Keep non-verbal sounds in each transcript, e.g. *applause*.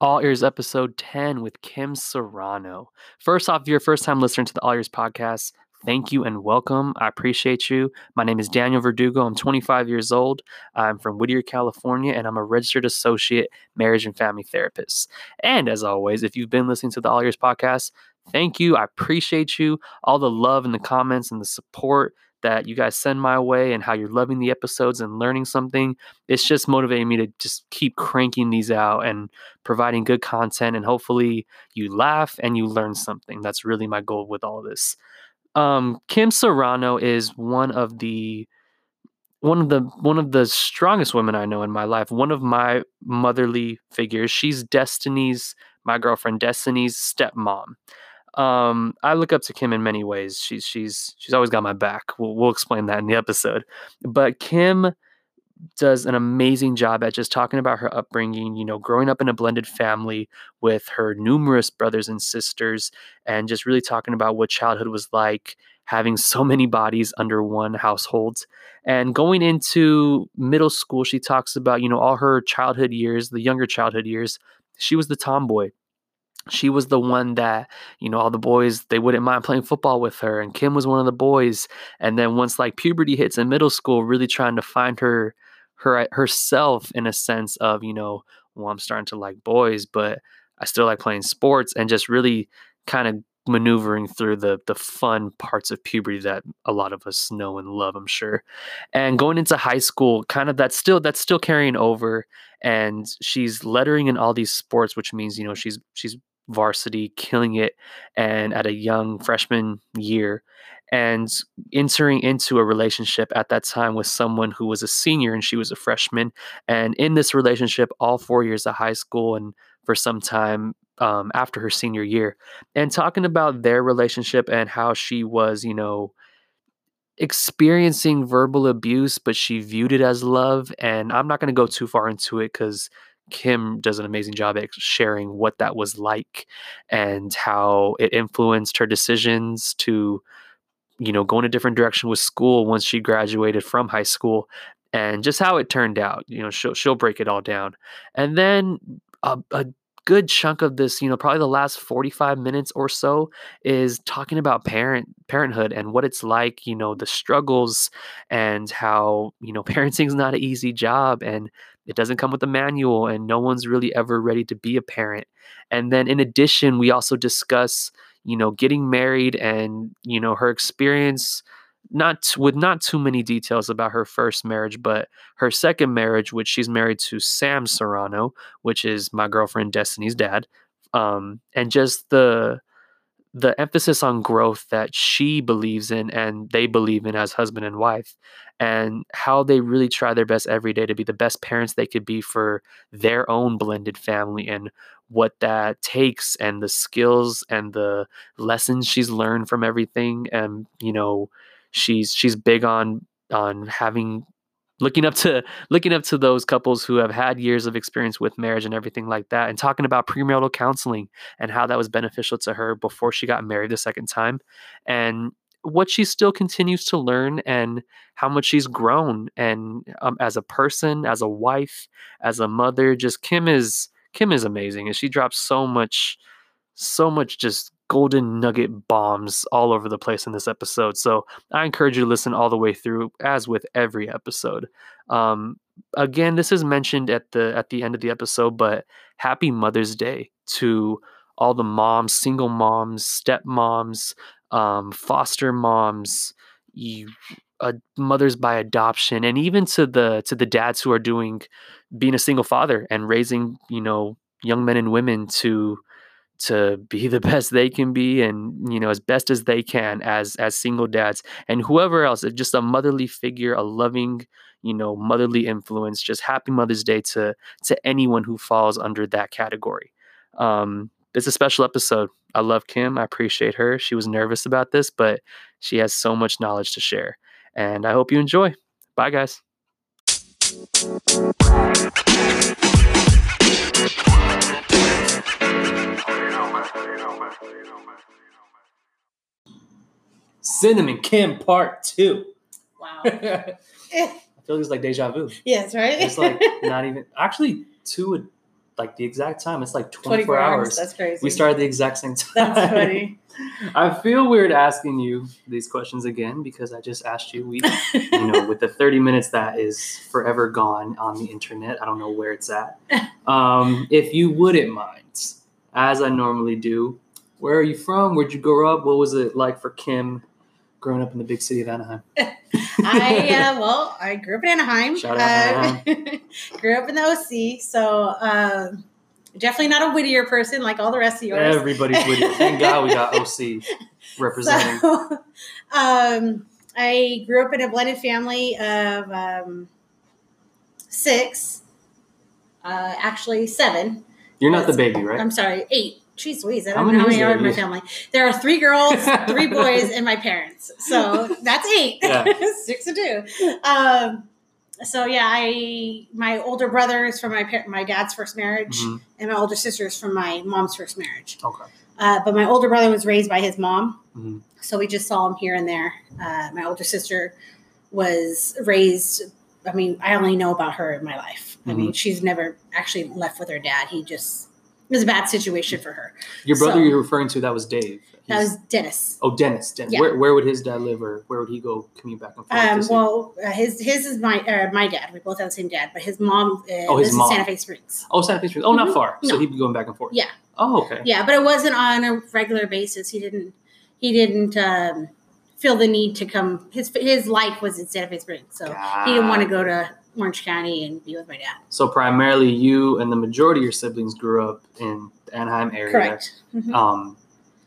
All Ears episode 10 with Kim Serrano. First off, if you're a first time listener to the All Ears podcast, thank you and welcome. I appreciate you. My name is Daniel Verdugo. I'm 25 years old. I'm from Whittier, California, and I'm a registered associate marriage and family therapist. And as always, if you've been listening to the All Ears podcast, thank you. I appreciate you. All the love and the comments and the support that you guys send my way and how you're loving the episodes and learning something. It's just motivating me to just keep cranking these out and providing good content. And hopefully you laugh and you learn something. That's really my goal with all of this. Um, Kim Serrano is one of the one of the one of the strongest women I know in my life. One of my motherly figures. She's Destiny's my girlfriend Destiny's stepmom um, I look up to Kim in many ways. She's she's she's always got my back. We'll we'll explain that in the episode. But Kim does an amazing job at just talking about her upbringing, you know, growing up in a blended family with her numerous brothers and sisters, and just really talking about what childhood was like, having so many bodies under one household. And going into middle school, she talks about, you know, all her childhood years, the younger childhood years, she was the tomboy she was the one that you know all the boys they wouldn't mind playing football with her and kim was one of the boys and then once like puberty hits in middle school really trying to find her her herself in a sense of you know well i'm starting to like boys but i still like playing sports and just really kind of maneuvering through the the fun parts of puberty that a lot of us know and love i'm sure. And going into high school kind of that's still that's still carrying over and she's lettering in all these sports which means you know she's she's varsity, killing it, and at a young freshman year, and entering into a relationship at that time with someone who was a senior and she was a freshman. And in this relationship, all four years of high school and for some time um, after her senior year, and talking about their relationship and how she was, you know, experiencing verbal abuse, but she viewed it as love. And I'm not going to go too far into it because Kim does an amazing job at sharing what that was like and how it influenced her decisions to, you know, go in a different direction with school once she graduated from high school and just how it turned out. You know, she'll she'll break it all down. And then uh, a, a good chunk of this, you know, probably the last 45 minutes or so is talking about parent parenthood and what it's like, you know, the struggles and how, you know, *laughs* parenting is not an easy job and it doesn't come with a manual and no one's really ever ready to be a parent. And then in addition, we also discuss, you know, getting married and, you know, her experience not with not too many details about her first marriage, but her second marriage, which she's married to Sam Serrano, which is my girlfriend Destiny's dad, um, and just the the emphasis on growth that she believes in and they believe in as husband and wife, and how they really try their best every day to be the best parents they could be for their own blended family and what that takes and the skills and the lessons she's learned from everything and you know she's she's big on on having looking up to looking up to those couples who have had years of experience with marriage and everything like that and talking about premarital counseling and how that was beneficial to her before she got married the second time and what she still continues to learn and how much she's grown and um, as a person as a wife as a mother just kim is kim is amazing and she drops so much so much just golden nugget bombs all over the place in this episode. So I encourage you to listen all the way through, as with every episode. Um, again, this is mentioned at the at the end of the episode, but Happy Mother's Day to all the moms, single moms, stepmoms, um, foster moms, you, uh, mothers by adoption, and even to the to the dads who are doing being a single father and raising you know young men and women to to be the *laughs* best they can be and you know as best as they can as as single dads and whoever else just a motherly figure a loving you know motherly influence just happy mother's day to to anyone who falls under that category. Um it's a special episode. I love kim. I appreciate her. She was nervous about this but she has so much knowledge to share and i hope you enjoy. Bye guys Cinnamon Kim Part Two. Wow. *laughs* I feel like it's like deja vu. yes, right? It's like *laughs* not even actually two like the exact time. It's like 24, 24 hours. hours. That's crazy. We started the exact same *laughs* time. That's funny. I feel weird asking you these questions again because I just asked you. We, you know, with the 30 minutes that is forever gone on the internet, I don't know where it's at. Um, if you wouldn't mind, as I normally do, where are you from? Where'd you grow up? What was it like for Kim growing up in the big city of Anaheim? *laughs* I uh, well, I grew up in Anaheim. Shout out Uh, *laughs* grew up in the OC, so uh, definitely not a Whittier person like all the rest of yours. Everybody's with *laughs* you. Thank God we got OC representing. So, um, I grew up in a blended family of um, six, uh, actually seven. You're not the baby, right? I'm sorry, eight. Jeez Louise, I don't know how many are in my family. There are three girls, *laughs* three boys, and my parents. So that's eight. Yeah. *laughs* Six and two. Um, so yeah, I my older brother is from my my dad's first marriage, Mhm. and my older sister is from my mom's first marriage. Okay. Uh, but my older brother was raised by his mom, Mhm. so we just saw him here and there. Uh, my older sister was raised. I mean, I only know about her in my life. I Mm-hmm. mean, she's never actually left with her dad. He just it was a bad situation for her. Your brother So- you're referring to, that was Dave. That was Dennis. Oh, Dennis. Dennis. Yeah. Where, where would his dad live, or where would he go commute back and forth? Um, well, uh, his his is my uh, my dad. We both have the same dad, but his mom uh, Oh, his lives mom. in Santa Fe Springs. oh, Santa Fe Springs. Oh, not Mhm. far. So he'd be going back and forth. Yeah. Oh, okay. Yeah, but it wasn't on a regular basis. He didn't he didn't um, feel the need to come. His his life was in Santa Fe Springs, so he didn't want to go to Orange County and be with my dad. So primarily, you and the majority of your siblings grew up in the Anaheim area. Correct. Mhm. Um,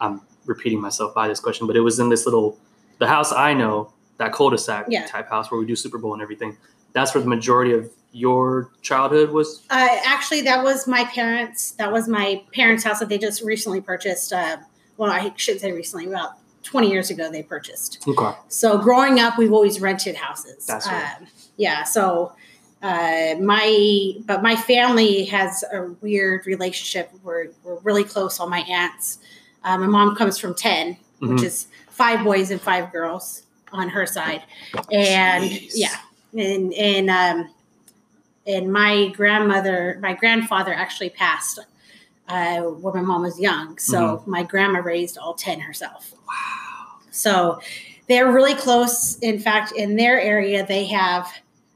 I'm repeating myself by this question, but it was in this little the house I know, that cul-de-sac Yeah. type house where we do Super Bowl and everything. That's where the majority of your childhood was. Uh, actually, that was my parents. That was my parents' house that they just recently purchased. Uh, well, I shouldn't say recently. About twenty years ago, they purchased. Okay. So growing up, we've always rented houses. That's right. Um, yeah. So uh, my but my family has a weird relationship. We're we're really close. All my aunts. Uh, my mom comes from 10 which Mhm. is five boys and five girls on her side, and Jeez. yeah, and and um, and my grandmother, my grandfather actually passed uh, when my mom was young. So Mm-hmm. my grandma raised all ten herself. Wow. So they're really close. In fact, in their area, they have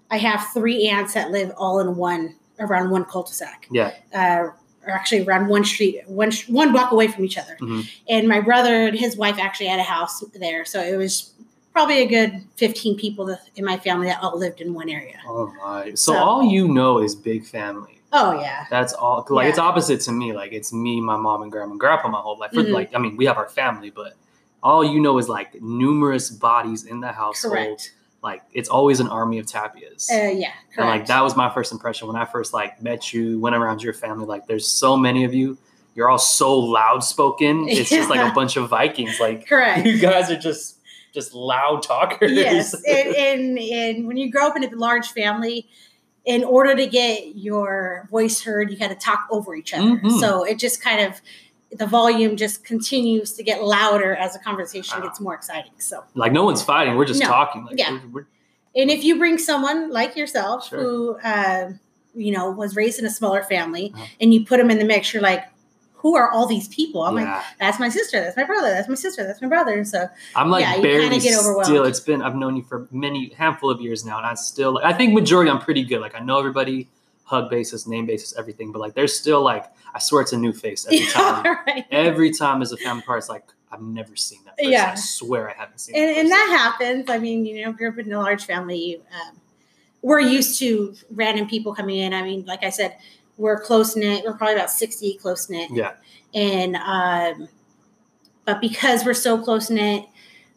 I have three aunts that live all in one around one cul-de-sac. Yeah. Uh, or actually around one street, one one block away from each other. Mhm. And my brother and his wife actually had a house there, so it was probably a good fifteen people in my family that all lived in one area. Oh my. So, So- all you know is big family. Oh yeah, That's all. Like Yeah. it's opposite to me. Like it's me, my mom, and grandma and grandpa my whole life. For, Mhm. Like I mean, we have our family, but all you know is like numerous bodies in the household. correct. Like it's always an army of tapias. Uh, yeah, correct. and like that was my first impression when I first like met you, went around your family. Like there's so many of you. You're all so loud spoken. *laughs* It's just like a bunch of Vikings. Like correct. you guys are just just loud talkers. yes, and, *laughs* and and when you grow up in a large family, in order to get your voice heard, you got to talk over each other. Mhm. So it just kind of the volume just continues to get louder as the conversation gets more exciting. So, like no one's fighting. We're just No. talking. Like Yeah. we're, we're, and if you bring someone like yourself Sure. who, uh, you know, was raised in a smaller family, Uh-huh. and you put them in the mix, you're like, who are all these people? I'm like, that's my sister, that's my brother, that's my sister, that's my brother. So I'm like Yeah, you barely get overwhelmed. still. It's been I've known you for many handful of years now, and I still like I think majority I'm pretty good. Like I know everybody, hug basis, name basis, everything. But like there's still like I swear it's a new face every *laughs* time. right. every time as a family part, it's like I've never seen that. Person. Yeah. I swear I haven't seen. and, that and that happens. I mean, you know, grew up in a large family. Um, we're used to random people coming in. I mean, like I said, we're close knit. We're probably about sixty close knit. Yeah. And um, but because we're so close knit,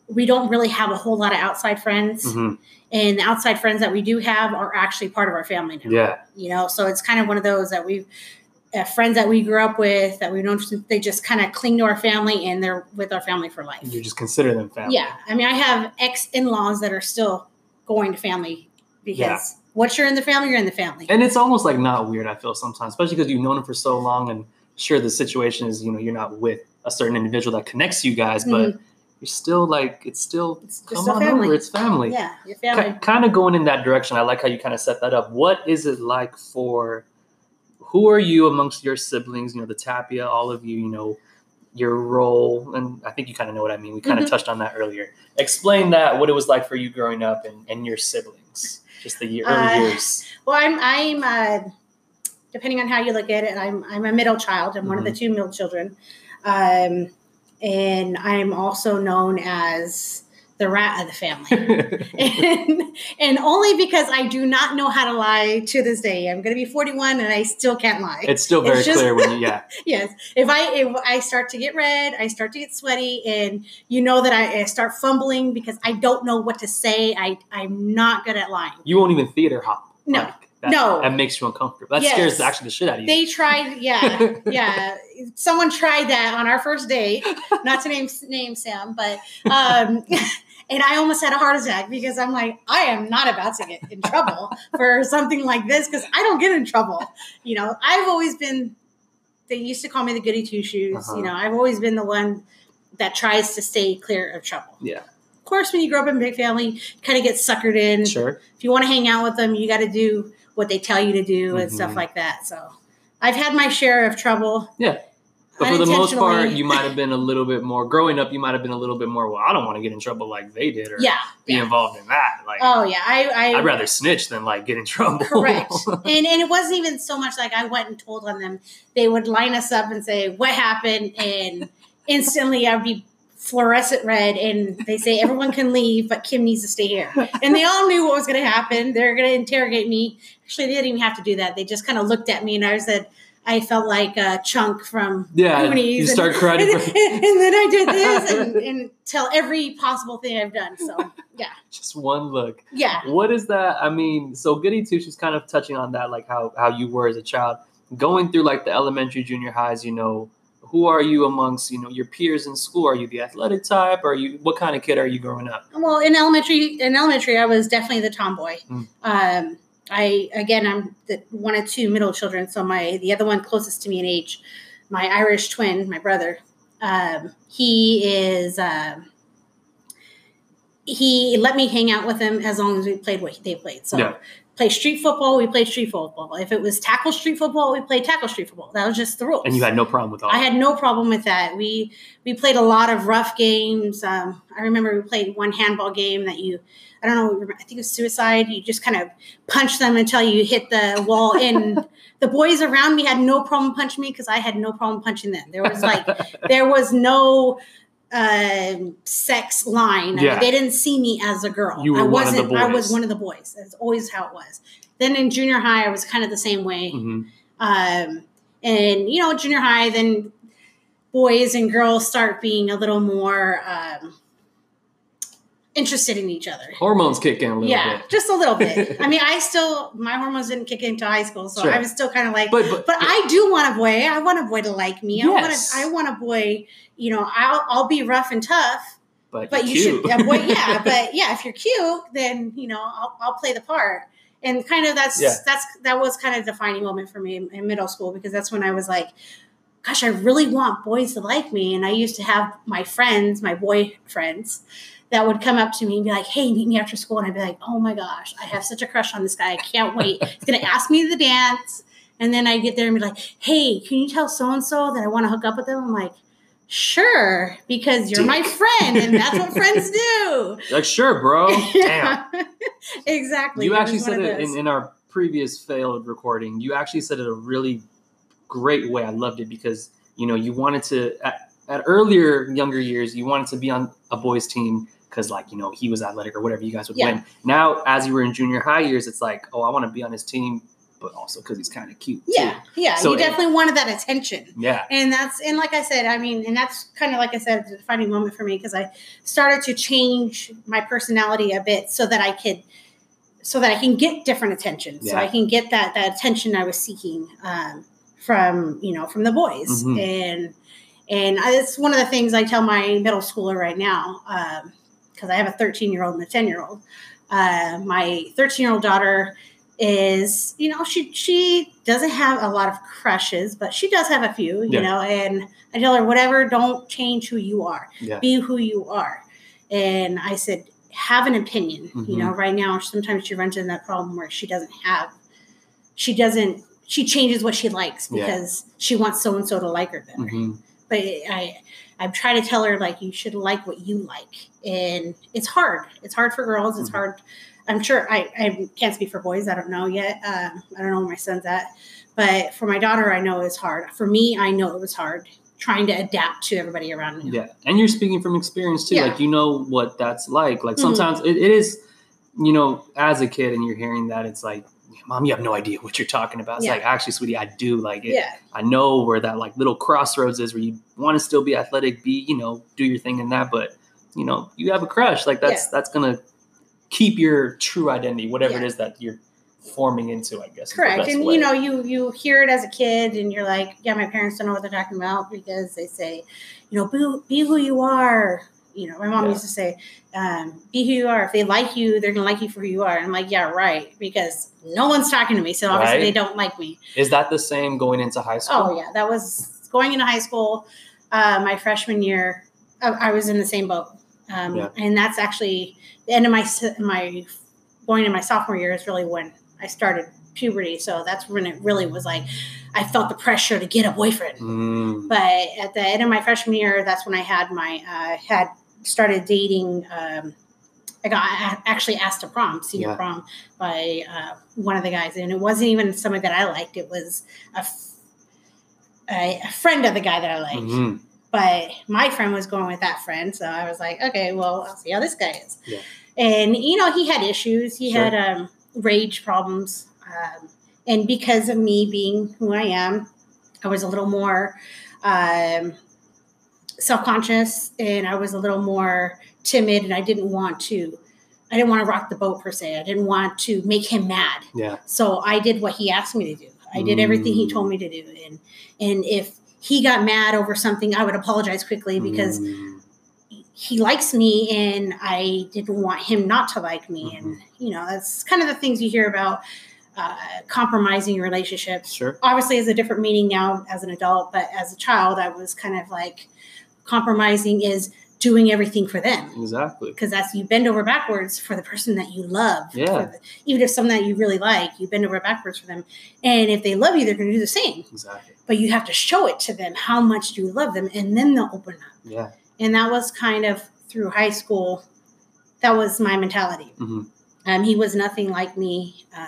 we don't really have a whole lot of outside friends. Mhm. And the outside friends that we do have are actually part of our family now. Yeah. You know, so it's kind of one of those that we've uh, friends that we grew up with that we've known since they just kind of cling to our family and they're with our family for life. You just consider them family. Yeah, I mean, I have ex in laws that are still going to family because. Once you're in the family, you're in the family. And it's almost like not weird. I feel sometimes, especially because you've known them for so long, and sure the situation is you know you're not with a certain individual that connects you guys, but you're still like it's still Mm-hmm. It's come a on family. over. It's family. yeah, your family. kind of going in that direction. I like how you kind of set that up. What is it like for who are you amongst your siblings? You know, the Tapia, all of you. You know, your role, and I think you kind of know what I mean. We kind of Mhm. touched on that earlier. Explain that what it was like for you growing up and, and your siblings, just the year, early Uh, years. Well, I'm I'm uh, depending on how you look at it, I'm I'm a middle child. I'm one of the two middle children, um, and I'm also known as the rat of the family. and, and only because I do not know how to lie to this day. I'm going to be 41 and I still can't lie. it's still very It's just- clear when you, yeah. *laughs* yes, if I if I start to get red, I start to get sweaty, and you know that I, I start fumbling because I don't know what to say. I I'm not good at lying. You won't even theater hop. No. Like, that, No. That makes you uncomfortable. That Yes. scares actually the shit out of you. They tried, yeah, *laughs* yeah. Someone tried that on our first date. Not to name name Sam, but um, *laughs* and I almost had a heart attack because I'm like, I am not about to get in trouble *laughs* for something like this because I don't get in trouble. You know, I've always been. They used to call me the goody two shoes. Uh-huh. You know, I've always been the one that tries to stay clear of trouble. yeah, Of course, when you grow up in a big family, you kind of get suckered in sure. if you want to hang out with them, you got to do what they tell you to do and stuff Mhm. like that. So I've had my share of trouble. Yeah. But for the most part, you might have been a little bit more growing up. You might have been a little bit more. Well, I don't want to get in trouble like they did, or yeah, be yeah. involved in that. Like, Oh yeah, I, I I'd rather snitch than like get in trouble. correct. *laughs* and and it wasn't even so much like I went and told on them. They would line us up and say what happened, and instantly I'd be fluorescent red, and they say everyone can leave, but Kim needs to stay here. And they all knew what was going to happen. They're going to interrogate me. Actually, they didn't even have to do that. They just kind of looked at me, and I said. I felt like a chunk from yeah, Goonies you and- start crying. and, *laughs* and then I did this and, *laughs* and tell every possible thing I've done. So yeah, just one look. yeah, What is that? I mean, so Goody Two Shoes kind of touching on that, like how how you were as a child, going through like the elementary, junior highs. You know, who are you amongst you know your peers in school? Are you the athletic type? Are you what kind of kid are you growing up? Well, in elementary, in elementary, I was definitely the tomboy. Mm. Um, I again, I'm the one of two middle children, so my the other one closest to me in age, my Irish twin, my brother. Um, he is. Um, he let me hang out with him as long as we played what they played. So Yeah. play street football, we played street football. If it was tackle street football, we played tackle street football. That was just the rules. And you had no problem with all. I had no problem with that. We we played a lot of rough games. Um, I remember we played one handball game that you, I don't know, I think it was suicide. You just kind of punch them until you hit the wall. And *laughs* the boys around me had no problem punching me because I had no problem punching them. There was like *laughs* there was no um, sex line. I mean, they didn't see me as a girl. You were I one of the wasn't. I was one of the boys. That's always how it was. Then in junior high, I was kind of the same way. Mhm. Um, and you know, junior high, then boys and girls start being a little more um, interested in each other. Hormones kick in a little bit. Yeah, bit. just a little bit. *laughs* I mean, I still my hormones didn't kick into high school, so Sure. I was still kind of like. But but, But I do want a boy. I want a boy to like me. Yes. I want a, I want a boy. You know, I'll I'll be rough and tough, but, but you cute. should. Yeah, boy, yeah, but *laughs* yeah, if you're cute, then you know I'll, I'll play the part. And kind of that's Yeah. that's that was kind of a defining moment for me in, in middle school because that's when I was like, gosh, I really want boys to like me. And I used to have my friends, my boy friends, that would come up to me and be like, "Hey, meet me after school," and I'd be like, "Oh my gosh, I have such a crush on this guy. I can't wait. *laughs* He's gonna ask me to the dance." And then I get there and be like, "Hey, can you tell so and so that I want to hook up with them?" I'm like, "Sure," because you're my friend, and that's what *laughs* friends do. like sure, bro. *laughs* Damn. exactly. You It actually said it in, in our previous failed recording. You actually said it a really great way. I loved it because you know you wanted to at, at earlier younger years you wanted to be on a boys team because like you know he was athletic or whatever you guys would Yeah. win. Now as you were in junior high years, it's like oh I want to be on his team, but also because he's kind of cute. too. yeah, yeah. So you it- definitely wanted that attention. Yeah. and that's and like i said i mean and that's kind of like i said a defining moment for me because i started to change my personality a bit so that i could so that i can get different attention so i can get that that attention i was seeking um, from you know from the boys Mhm. and and I, it's one of the things i tell my middle schooler right now because i have a 13 year old and a 10 year old uh, my 13 year old daughter is you know she she doesn't have a lot of crushes but she does have a few you Yeah. know and i tell her whatever don't change who you are Yeah. be who you are and i said have an opinion you Mhm. know right now sometimes she runs into that problem where she doesn't have she doesn't she changes what she likes Yeah. because she wants so and so to like her better. Mhm. But I I'm trying to tell her like you should like what you like, and it's hard. It's hard for girls. It's Mhm. hard. I'm sure I, I can't speak for boys. I don't know yet. Um, I don't know where my son's at, but for my daughter, I know it's hard. For me, I know it was hard trying to adapt to everybody around me. Yeah, and you're speaking from experience too. Yeah. Like you know what that's like. Like Mhm. sometimes it, it is, you know, as a kid, and you're hearing that, it's like, mom, you have no idea what you're talking about. It's Yeah. like, actually, sweetie, I do. Like, it, Yeah, I know where that like little crossroads is, where you want to still be athletic, be you know, do your thing in that, but you know, you have a crush. Like that's that's gonna keep your true identity, whatever it Yeah. is that you're forming into. I guess. correct. And way. you know, you you hear it as a kid, and you're like, yeah, my parents don't know what they're talking about because they say, you know, be, be who you are. You know, my mom Yeah. used to say, um, be who you are. If they like you, they're gonna like you for who you are. And I'm like, yeah, right, because no one's talking to me, so obviously Right. they don't like me. is that the same going into high school? Oh yeah, that was going into high school. Uh, my freshman year, I, I was in the same boat, um, Yeah. and that's actually the end of my my going into my sophomore year is really when I started puberty. So that's when it really was like I felt the pressure to get a boyfriend. Mm, But at the end of my freshman year, that's when I had my uh, had started dating. Um, I got a- actually asked to prom, senior Yeah. prom, by uh, one of the guys, and it wasn't even somebody that I liked. It was a, f- a, a friend of the guy that I liked. mhm. But my friend was going with that friend, so I was like, okay, well, I'll see how this guy is. Yeah. And you know, he had issues. He Sure. had um, rage problems, um, and because of me being who I am, I was a little more um, self-conscious, and I was a little more timid, and I didn't want to. I didn't want to rock the boat per se. I didn't want to make him mad. Yeah. So I did what he asked me to do. I did everything he Mm. told me to do, and and if he got mad over something, I would apologize quickly because Mm, he likes me, and I didn't want him not to like me. And Mm-hmm. you know, that's kind of the things you hear about uh, compromising your relationships. sure. Obviously, it's a different meaning now as an adult, but as a child, I was kind of like compromising is doing everything for them Exactly. because that's you bend over backwards for the person that you love. Yeah. The- even if someone that you really like, you bend over backwards for them. And if they love you, they're going to do the same. Exactly. But you have to show it to them how much you love them, and then they'll open up. Yeah. And that was kind of through high school. That was my mentality. Mhm. Um, he was nothing like me. Uh,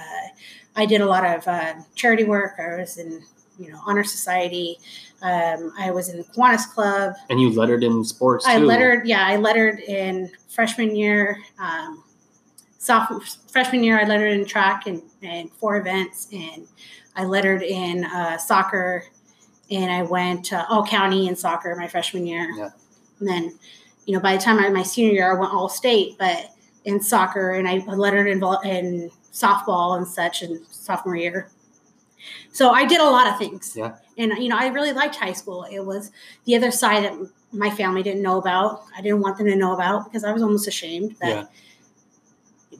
I did a lot of uh, charity work. I was in, you know, honor society. Um, I was in the Kiwanis Club. And you lettered in sports too. I lettered, yeah, I lettered in freshman year. Um, sophomore freshman year, I lettered in track and, and four events, and I lettered in uh, soccer, and I went uh, all county in soccer my freshman year. Yeah. And then, you know, by the time I my senior year, I went all state, but in soccer, and I lettered in, in softball and such in sophomore year. So I did a lot of things. Yeah. And you know, I really liked high school. It was the other side that my family didn't know about. I didn't want them to know about because I was almost ashamed that Yeah.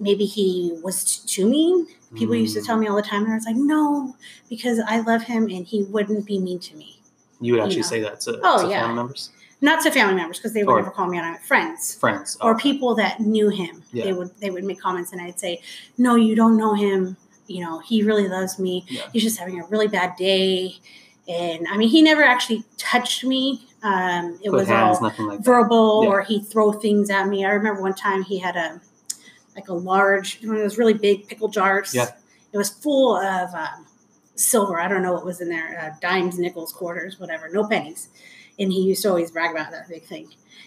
maybe he was too mean. People used to Mm. tell me all the time, and I was like, no, because I love him and he wouldn't be mean to me. You would actually know. say that to, Oh, to yeah. family members, Not to family members because they would Or- never call me on it. Friends friends, or Oh, people that knew him. Yeah. They would they would make comments, and I'd say, no, you don't know him. You know, he really loves me. Yeah. He's just having a really bad day. And I mean, he never actually touched me. Um, it put was hands, all like verbal Yeah. or he'd throw things at me. I remember one time he had a like a large one of those really big pickle jars. Yeah. It was full of um, silver. I don't know what was in there, uh, dimes, nickels, quarters, whatever, no pennies. And he used to always brag about that big thing.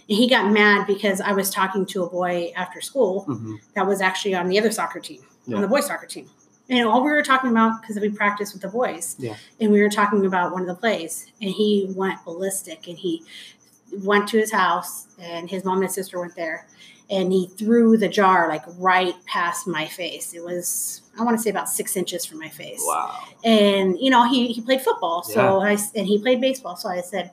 And he got mad because I was talking to a boy after school Mhm. that was actually on the other soccer team, Yeah. on the boys soccer team. And all we were talking about, because we practiced with the boys, Yeah. and we were talking about one of the plays, and he went ballistic, and he went to his house, and his mom and his sister went there, and he threw the jar like right past my face. It was, I want to say, about six inches from my face Wow. and you know he, he played football so I and he played baseball so i said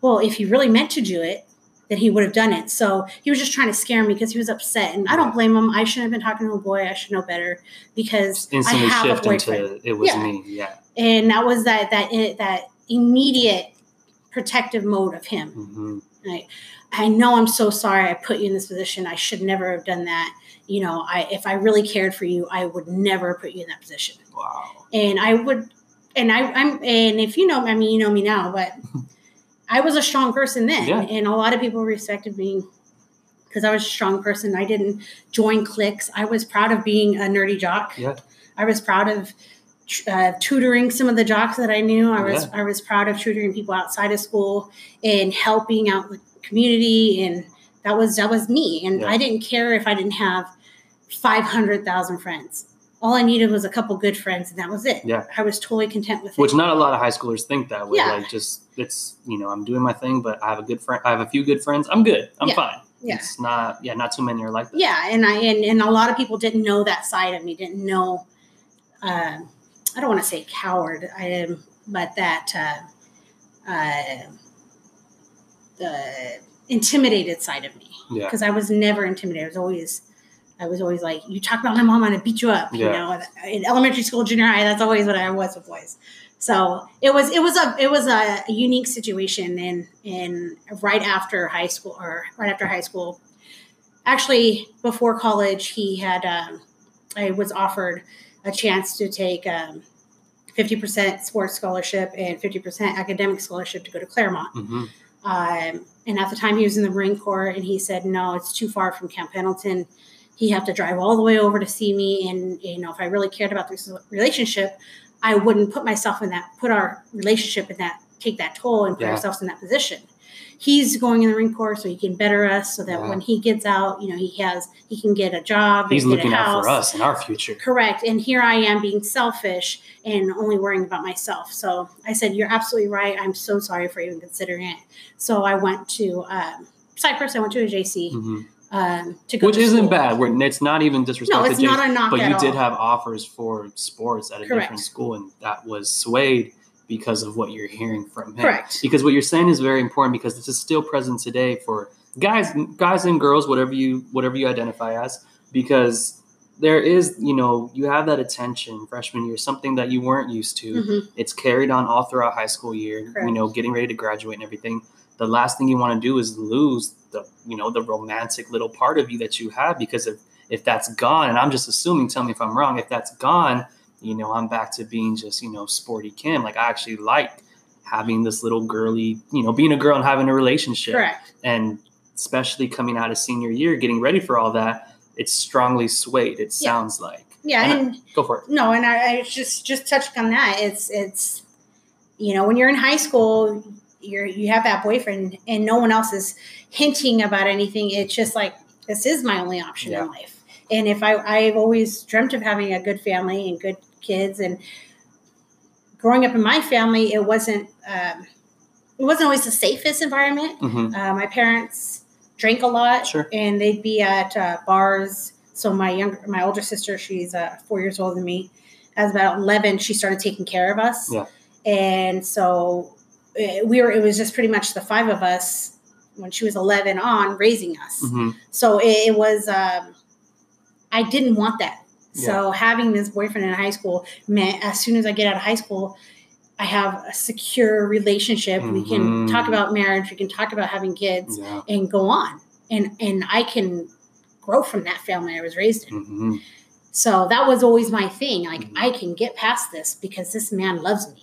well if he really meant to do it then he would have done it so he was just trying to scare me because he was upset and i don't blame him i shouldn't have been talking to a boy i should know better because i Instantly have a boyfriend into it was Yeah. me. Yeah. and that was that that it, that immediate protective mode of him hmm I, I know I'm so sorry I put you in this position. I should never have done that. You know, I if I really cared for you, I would never put you in that position. Wow. And I would and I, I'm and if you know, I mean, you know me now, but *laughs* I was a strong person then, Yeah. and a lot of people respected me because I was a strong person. I didn't join cliques. I was proud of being a nerdy jock. Yeah. I was proud of uh, tutoring some of the jocks that I knew. I was Yeah. I was proud of tutoring people outside of school and helping out the community, and that was that was me. And Yeah. I didn't care if I didn't have five hundred thousand friends. All I needed was a couple good friends, and that was it. Yeah. I was totally content with it. Which not a lot of high schoolers think that way. Yeah. Like just it's you know I'm doing my thing, but I have a good friend. I have a few good friends. I'm good. I'm Yeah. fine. Yeah. It's not yeah. Not too many are like that. yeah and i and, and a lot of people didn't know that side of me didn't know uh, i don't want to say coward i am but that uh, uh, the intimidated side of me Yeah. because i was never intimidated i was always i was always like you talk about my mom i'm gonna beat you up you know? In elementary school junior high that's always what i was with boys. So it was it was a it was a unique situation and in right after high school or right after high school. Actually before college he had um, i was offered a chance to take um, 50% sports scholarship and 50% academic scholarship to go to claremont. Hmm um, and at the time he was in the marine corps and he said no it's too far from camp pendleton he had to drive all the way over to see me and you know if i really cared about this relationship i wouldn't put myself in that put our relationship in that take that toll and put Yeah. ourselves in that position he's going in the marine corps so he can better us so that Yeah. when he gets out you know he has he can get a job He's looking out for us and our future. Correct. And here I am being selfish and only worrying about myself. So I said, You're absolutely right. I'm so sorry for even considering it. So I went to um, Cypress. I went to a JC hmm um, to go Which to isn't school. bad. We're, it's not even disrespect No, to it's Jason, not a knock but you did all. have offers for sports at a Correct. different school, and that was swayed because of what you're hearing from him. Correct. Because what you're saying is very important because this is still present today for guys, guys and girls, whatever you whatever you identify as, because there is, you know, you have that attention freshman year, something that you weren't used to. Mhm. It's carried on all throughout high school year. Correct. You know, getting ready to graduate and everything. The last thing you want to do is lose the, you know, the romantic little part of you that you have because if if that's gone, and I'm just assuming, tell me if I'm wrong, if that's gone, you know, I'm back to being just, you know, sporty Kim. Like I actually like having this little girly, you know, being a girl and having a relationship. Correct. And especially coming out of senior year, getting ready for all that, it's strongly swayed, it Yeah. sounds like. Yeah. And I- Go for it. no, and I, I just just touched on that. It's it's you know when you're in high school, you're you have that boyfriend, and no one else is hinting about anything. It's just like this is my only option Yeah. in life. And if I I've always dreamt of having a good family and good kids, and growing up in my family, it wasn't um, it wasn't always the safest environment. hmm Uh, my parents drank a lot, Sure. and they'd be at uh, bars. So my younger, my older sister, she's uh, four years older than me. As about eleven, she started taking care of us. Yeah. And so we were. It was just pretty much the five of us when she was eleven on raising us. hmm So it, it was. Um, I didn't want that. So having this boyfriend in high school meant as soon as I get out of high school, I have a secure relationship. We can Mhm. talk about marriage. We can talk about having kids Yeah. and go on. And and I can grow from that family I was raised in. hmm So that was always my thing. Like Mhm. I can get past this because this man loves me.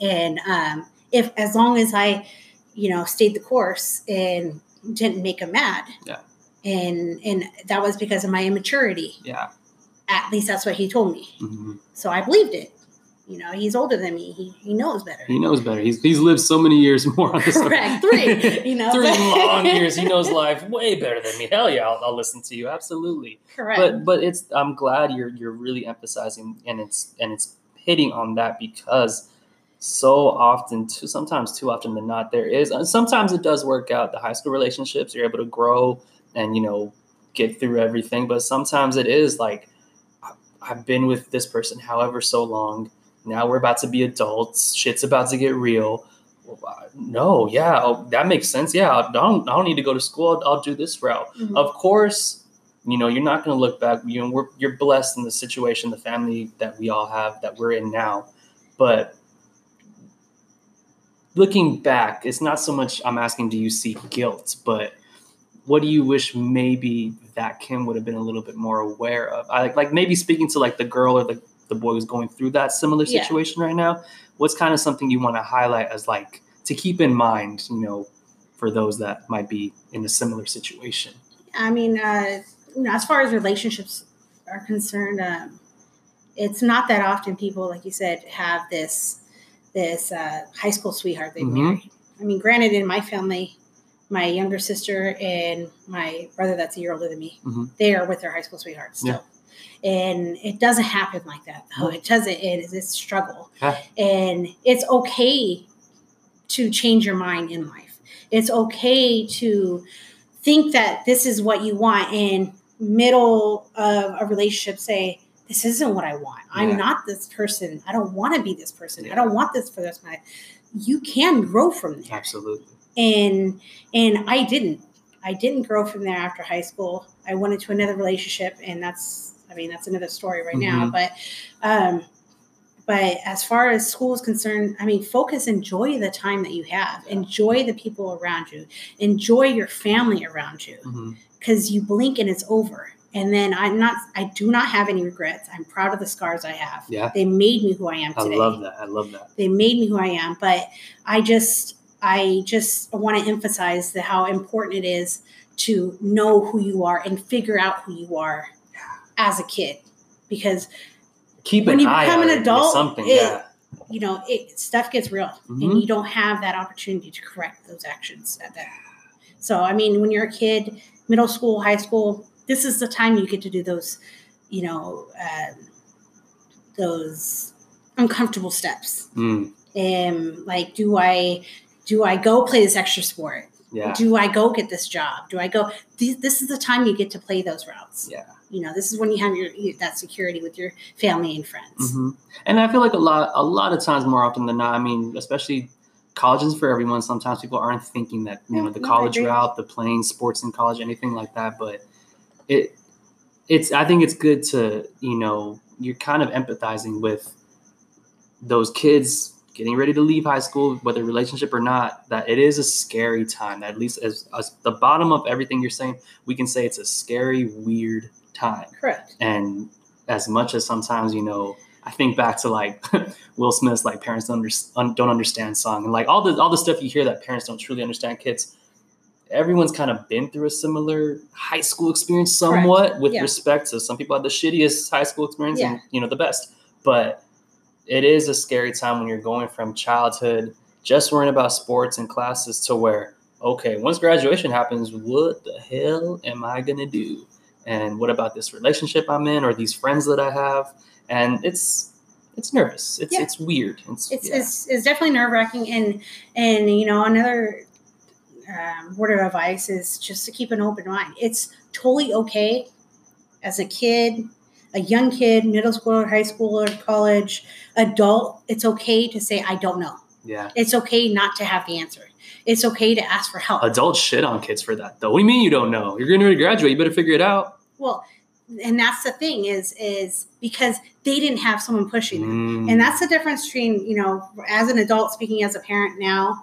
Yeah. And um, if as long as I, you know, stayed the course and didn't make him mad. Yeah. And and that was because of my immaturity. Yeah. At least that's what he told me. hmm So I believed it. You know, he's older than me. He he knows better. He knows better. He's he's lived so many years *laughs* more on this. Correct. Three, you know. Three *laughs* long years. He knows life way better than me. Hell yeah, I'll, I'll listen to you. Absolutely. Correct. But but it's I'm glad you're you're really emphasizing and it's and it's hitting on that because so often too sometimes too often than not there is and sometimes it does work out the high school relationships you're able to grow and you know get through everything but sometimes it is like I've been with this person however so long now we're about to be adults shit's about to get real no yeah oh, that makes sense yeah I don't I don't need to go to school I'll, I'll do this route Mhm. of course, you know, you're not going to look back. You know, we're, you're blessed in the situation, the family that we all have that we're in now. But looking back, it's not so much I'm asking, do you see guilt, but what do you wish maybe that Kim would have been a little bit more aware of? I like, like maybe speaking to like the girl or the the boy who's going through that similar Yeah. situation right now. What's kind of something you want to highlight as like to keep in mind, you know, for those that might be in a similar situation? I mean, uh, you know, as far as relationships are concerned, um, it's not that often people, like you said, have this this uh, high school sweetheart they Mhm. marry. I mean, granted, in my family, my younger sister and my brother, that's a year older than me, Mhm. they are with their high school sweethearts still. And it doesn't happen like that, though. It doesn't. It is a struggle, Yeah. and it's okay to change your mind in life. It's okay to think that this is what you want in middle of a relationship say this isn't what i want. I'm not this person. I don't want to be this person. I don't want this for this my you can grow from there. Absolutely. and and i didn't. I didn't grow from there after high school. I went into another relationship and that's i mean that's another story right now Mhm. but um but as far as school is concerned i mean focus enjoy the time that you have. Enjoy the people around you. Enjoy your family around you. Because you blink and it's over and then i'm not i do not have any regrets i'm proud of the scars i have Yeah. they made me who i am I today love that. I love that. they made me who I am. But I just I just want to emphasize the, how important it is to know who you are and figure out who you are as a kid, because Keep When you become an adult, something. it- yeah. you know it stuff gets real, Mhm. and you don't have that opportunity to correct those actions at that. So I mean, when you're a kid, middle school, high school, this is the time you get to do those, you know, um, those uncomfortable steps. Mm, um like do i do i go play this extra sport yeah. do i go get this job do i go this, this is the time you get to play those routes Yeah. you know this is when you have your you- that security with your family and friends hmm And I feel like a lot, a lot of times, more often than not, I mean, especially college is for everyone. Sometimes people aren't thinking that you know the college route, the playing sports in college, anything like that. But it, it's. I think it's good to you know you're kind of empathizing with those kids getting ready to leave high school, whether relationship or not. That it is a scary time. At least as, as the bottom of everything you're saying, we can say it's a scary, weird time correct and as much as sometimes you know i think back to like *laughs* will smith's like parents don't, under, un, don't understand song and like all the all the stuff you hear that parents don't truly understand kids everyone's kind of been through a similar high school experience somewhat with Yeah. respect to some people had the shittiest high school experience and you know the best but it is a scary time when you're going from childhood just worrying about sports and classes to where okay once graduation happens what the hell am i going to do and what about this relationship I'm in or these friends that I have? And it's it's nervous. It's Yeah. it's weird. It's, it's, yeah. it's, it's definitely nerve wracking and and you know another um, word of advice is just to keep an open mind it's totally okay as a kid a young kid middle schooler high schooler college adult it's okay to say i don't know yeah. it's okay not to have the answer it's okay to ask for help Adults shit on kids for that though. What do you mean you don't know? You're going to graduate. You better figure it out. well and that's the thing is is because they didn't have someone pushing them Mm, and that's the difference between you know as an adult speaking as a parent now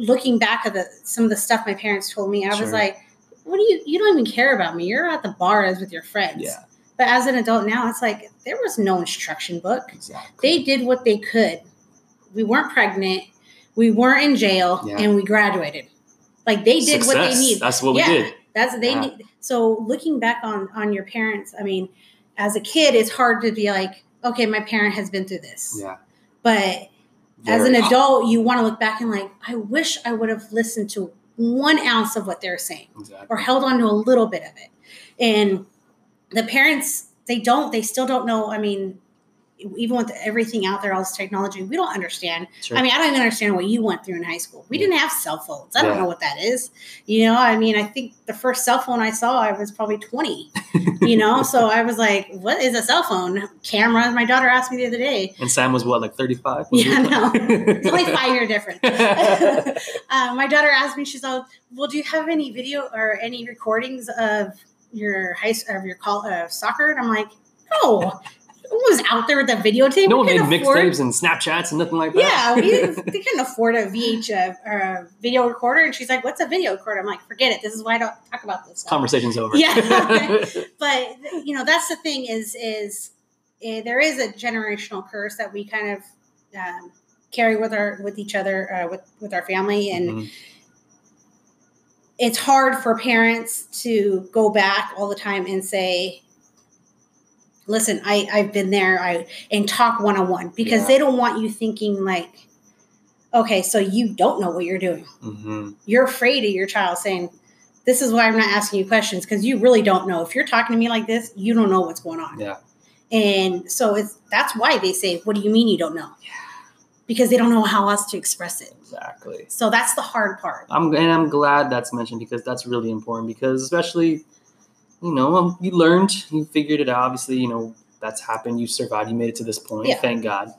looking back at the some of the stuff my parents told me i Sure. was like what do you you don't even care about me you're at the bars with your friends yeah. but as an adult now it's like there was no instruction book Exactly. they did what they could we weren't pregnant we weren't in jail Yeah. and we graduated like they did what they need That's what Yeah. we did. that's they Yeah. need. So looking back on on your parents, I mean, as a kid, it's hard to be like, okay, my parent has been through this. Yeah. But as an adult, you want to look back and like, I wish I would have listened to one ounce of what they're saying Exactly. or held on to a little bit of it. And the parents, they don't. They still don't know. I mean, even with everything out there, all this technology, we don't understand. Sure. I mean, I don't even understand what you went through in high school. We Yeah. didn't have cell phones. I don't Yeah. know what that is. You know, I mean, I think the first cell phone I saw, I was probably 20, *laughs* you know? so I was like, what is a cell phone? Camera. My daughter asked me the other day. and Sam was what, like 35? Yeah, no. *laughs* It's only five year difference. *laughs* uh, my daughter asked me, she's like, well, do you have any video or any recordings of your high of your call of soccer? And I'm like, no. Who was out there with a videotape? no We one made afford- mixtapes and Snapchats and nothing like that. yeah, we *laughs* they couldn't afford a VH uh, or a video recorder. And she's like, "What's a video recorder?" I'm like, "Forget it. This is why I don't talk about this." Stuff. Conversation's over. Yeah. *laughs* *laughs* But you know, that's the thing is is eh, there is a generational curse that we kind of um, carry with our with each other uh, with with our family and Mhm. it's hard for parents to go back all the time and say listen i i've been there i and talk one-on-one because Yeah. they don't want you thinking like okay so you don't know what you're doing Mhm. you're afraid of your child saying this is why i'm not asking you questions because you really don't know if you're talking to me like this you don't know what's going on Yeah. and so it's that's why they say what do you mean you don't know Yeah. because they don't know how else to express it Exactly. so that's the hard part I'm and I'm glad that's mentioned because that's really important because especially you know um, you learned you figured it out. Obviously you know that's happened. You survived. You made it to this point. Yeah. thank God.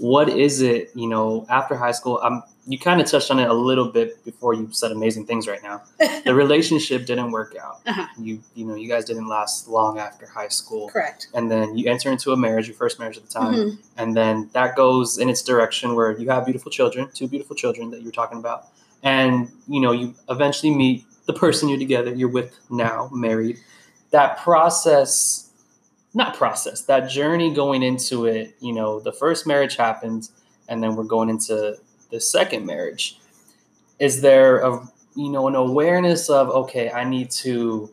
What is it you know after high school um you kind of touched on it a little bit before you said amazing things right now. *laughs* The relationship didn't work out. Uh-huh. you you know you guys didn't last long after high school. Correct. And then you enter into a marriage your first marriage at the time. Mhm. and then that goes in its direction where you have beautiful children two beautiful children that you're talking about. And you know you eventually meet the person you're together you're with now married that process not process that journey going into it you know the first marriage happens and then we're going into the second marriage is there a you know an awareness of okay i need to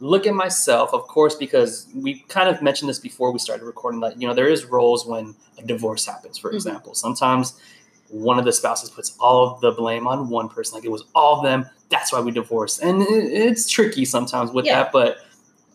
look at myself of course because we kind of mentioned this before we started recording that you know there is roles when a divorce happens for Mhm. example sometimes one of the spouses puts all of the blame on one person like it was all of them that's why we divorced and it, it's tricky sometimes with Yeah. that but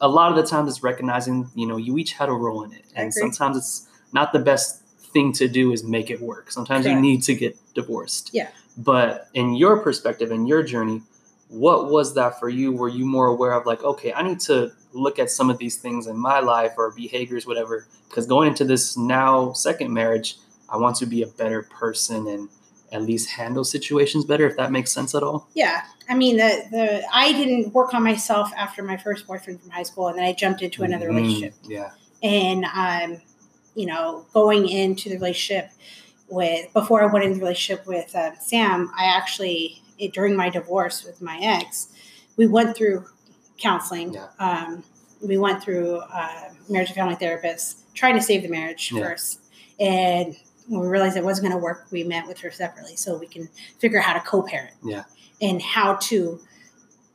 a lot of the times it's recognizing you know you each had a role in it. And sometimes it's not the best thing to do is make it work. Sometimes you need to get divorced. Yeah. but in your perspective in your journey what was that for you? Were you more aware of like okay i need to look at some of these things in my life or behaviors whatever because going into this now second marriage i want to be a better person and at least handle situations better if that makes sense at all Yeah, I mean the the I didn't work on myself after my first boyfriend from high school, and then I jumped into another Mhm. relationship. yeah And um, you know, going into the relationship with before I went into the relationship with uh, Sam, I actually it, during my divorce with my ex, we went through counseling. Yeah. Um, we went through uh, marriage and family therapists, trying to save the marriage Yeah. first, and when we realized it wasn't going to work, we met with her separately so we can figure out how to co-parent. Yeah. And how to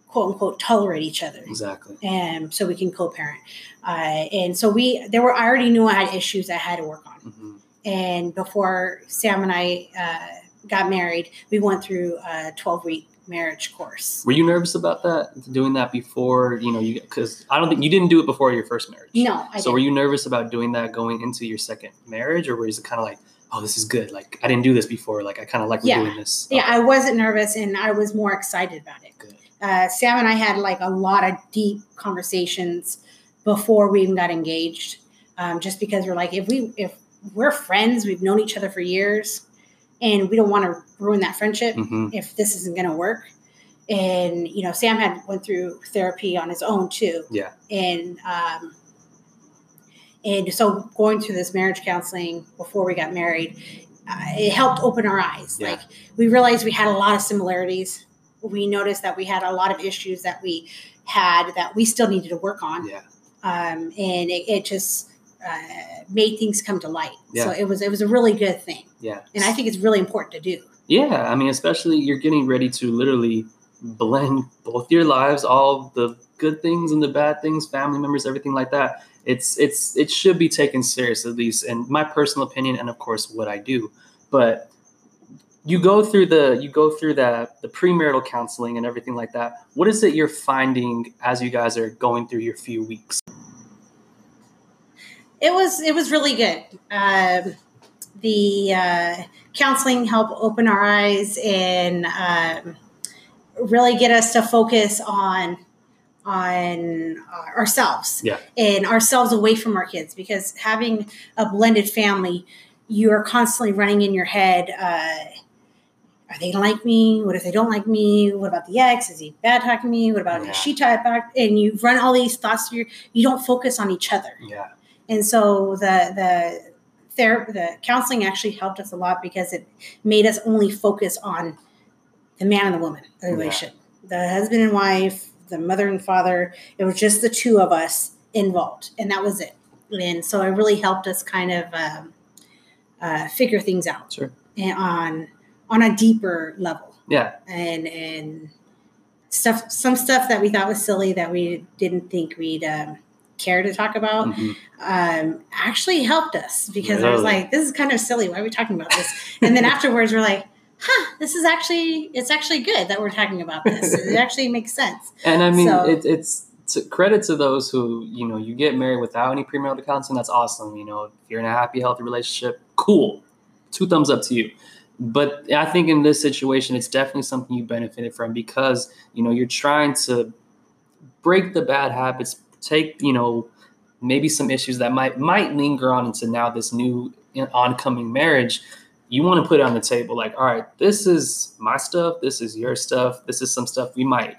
quote unquote tolerate each other exactly and so we can co-parent. Uh, and so we there were I already knew I had issues I had to work on. hmm And before Sam and I uh, got married, we went through a 12 week marriage course. were you nervous about that doing that before you know you because i don't think you didn't do it before your first marriage No, I so were didn't. you nervous about doing that going into your second marriage or was it kind of like oh this is good like i didn't do this before like i kind of like Yeah. doing this Yeah, I wasn't nervous and I was more excited about it. Good. Uh, Sam and I had like a lot of deep conversations before we even got engaged, um, just because we're like, if we if we're friends, we've known each other for years, and we don't want to ruin that friendship. hmm if this isn't going to work and you know sam had went through therapy on his own too Yeah. and um and so going through this marriage counseling before we got married uh, it helped open our eyes. Yeah. like we realized we had a lot of similarities. We noticed that we had a lot of issues that we had that we still needed to work on. Yeah. um, and it, it just uh, made things come to light. Yeah. so it was it was a really good thing. Yeah. And i think it's really important to do. Yeah i mean especially you're getting ready to literally blend both your lives all the good things and the bad things family members everything like that it's it's it should be taken serious at least in my personal opinion and of course what i do. But you go through the you go through the the premarital counseling and everything like that. What is it you're finding as you guys are going through your few weeks? It was it was really good. Um, the uh, counseling helped open our eyes and um, really get us to focus on on ourselves. Yeah. and ourselves away from our kids because having a blended family you are constantly running in your head uh, are they like me? What if they don't like me? What about the ex? Is he bad talking me? What about Yeah. she type back? And you run all these thoughts through your, you don't focus on each other. Yeah. And so the the therapy, the counseling actually helped us a lot because it made us only focus on the man and the woman, the Yeah. relationship, the husband and wife, the mother and father. It was just the two of us involved, and that was it. and so it really helped us kind of um, uh, figure things out Sure. and on on a deeper level Yeah. and and stuff some stuff that we thought was silly that we didn't think we'd um, care to talk about Mhm. um, actually helped us because I was like, this is kind of silly. Why are we talking about this? And then *laughs* afterwards, we're like, huh, this is actually, it's actually good that we're talking about this. *laughs* It actually makes sense. And I mean, So- it, it's to credit to those who you know you get married without any premarital counseling. That's awesome. You know, if you're in a happy, healthy relationship, cool. Two thumbs up to you. But I think in this situation, it's definitely something you benefited from because you know you're trying to break the bad habits, take you know maybe some issues that might might linger on into now this new oncoming marriage. You want to put it on the table, like, all right, this is my stuff, this is your stuff, this is some stuff we might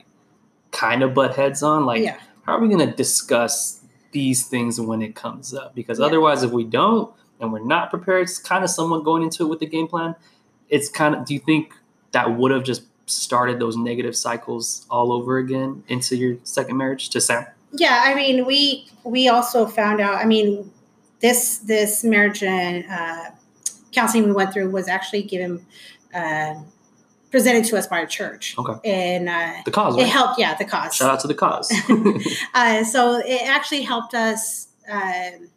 kind of butt heads on. Like, yeah. how are we going to discuss these things when it comes up? Because Yeah. otherwise, if we don't and we're not prepared, it's kind of someone going into it with the game plan. It's kind of, do you think that would have just started those negative cycles all over again into your second marriage to Sam? Yeah. I mean, we, we also found out, I mean, this, this marriage and uh, counseling we went through was actually given, uh, presented to us by a church. Okay. And uh, The cause, it helped, yeah, the cause. Shout out to the cause. *laughs* uh, so it actually helped us um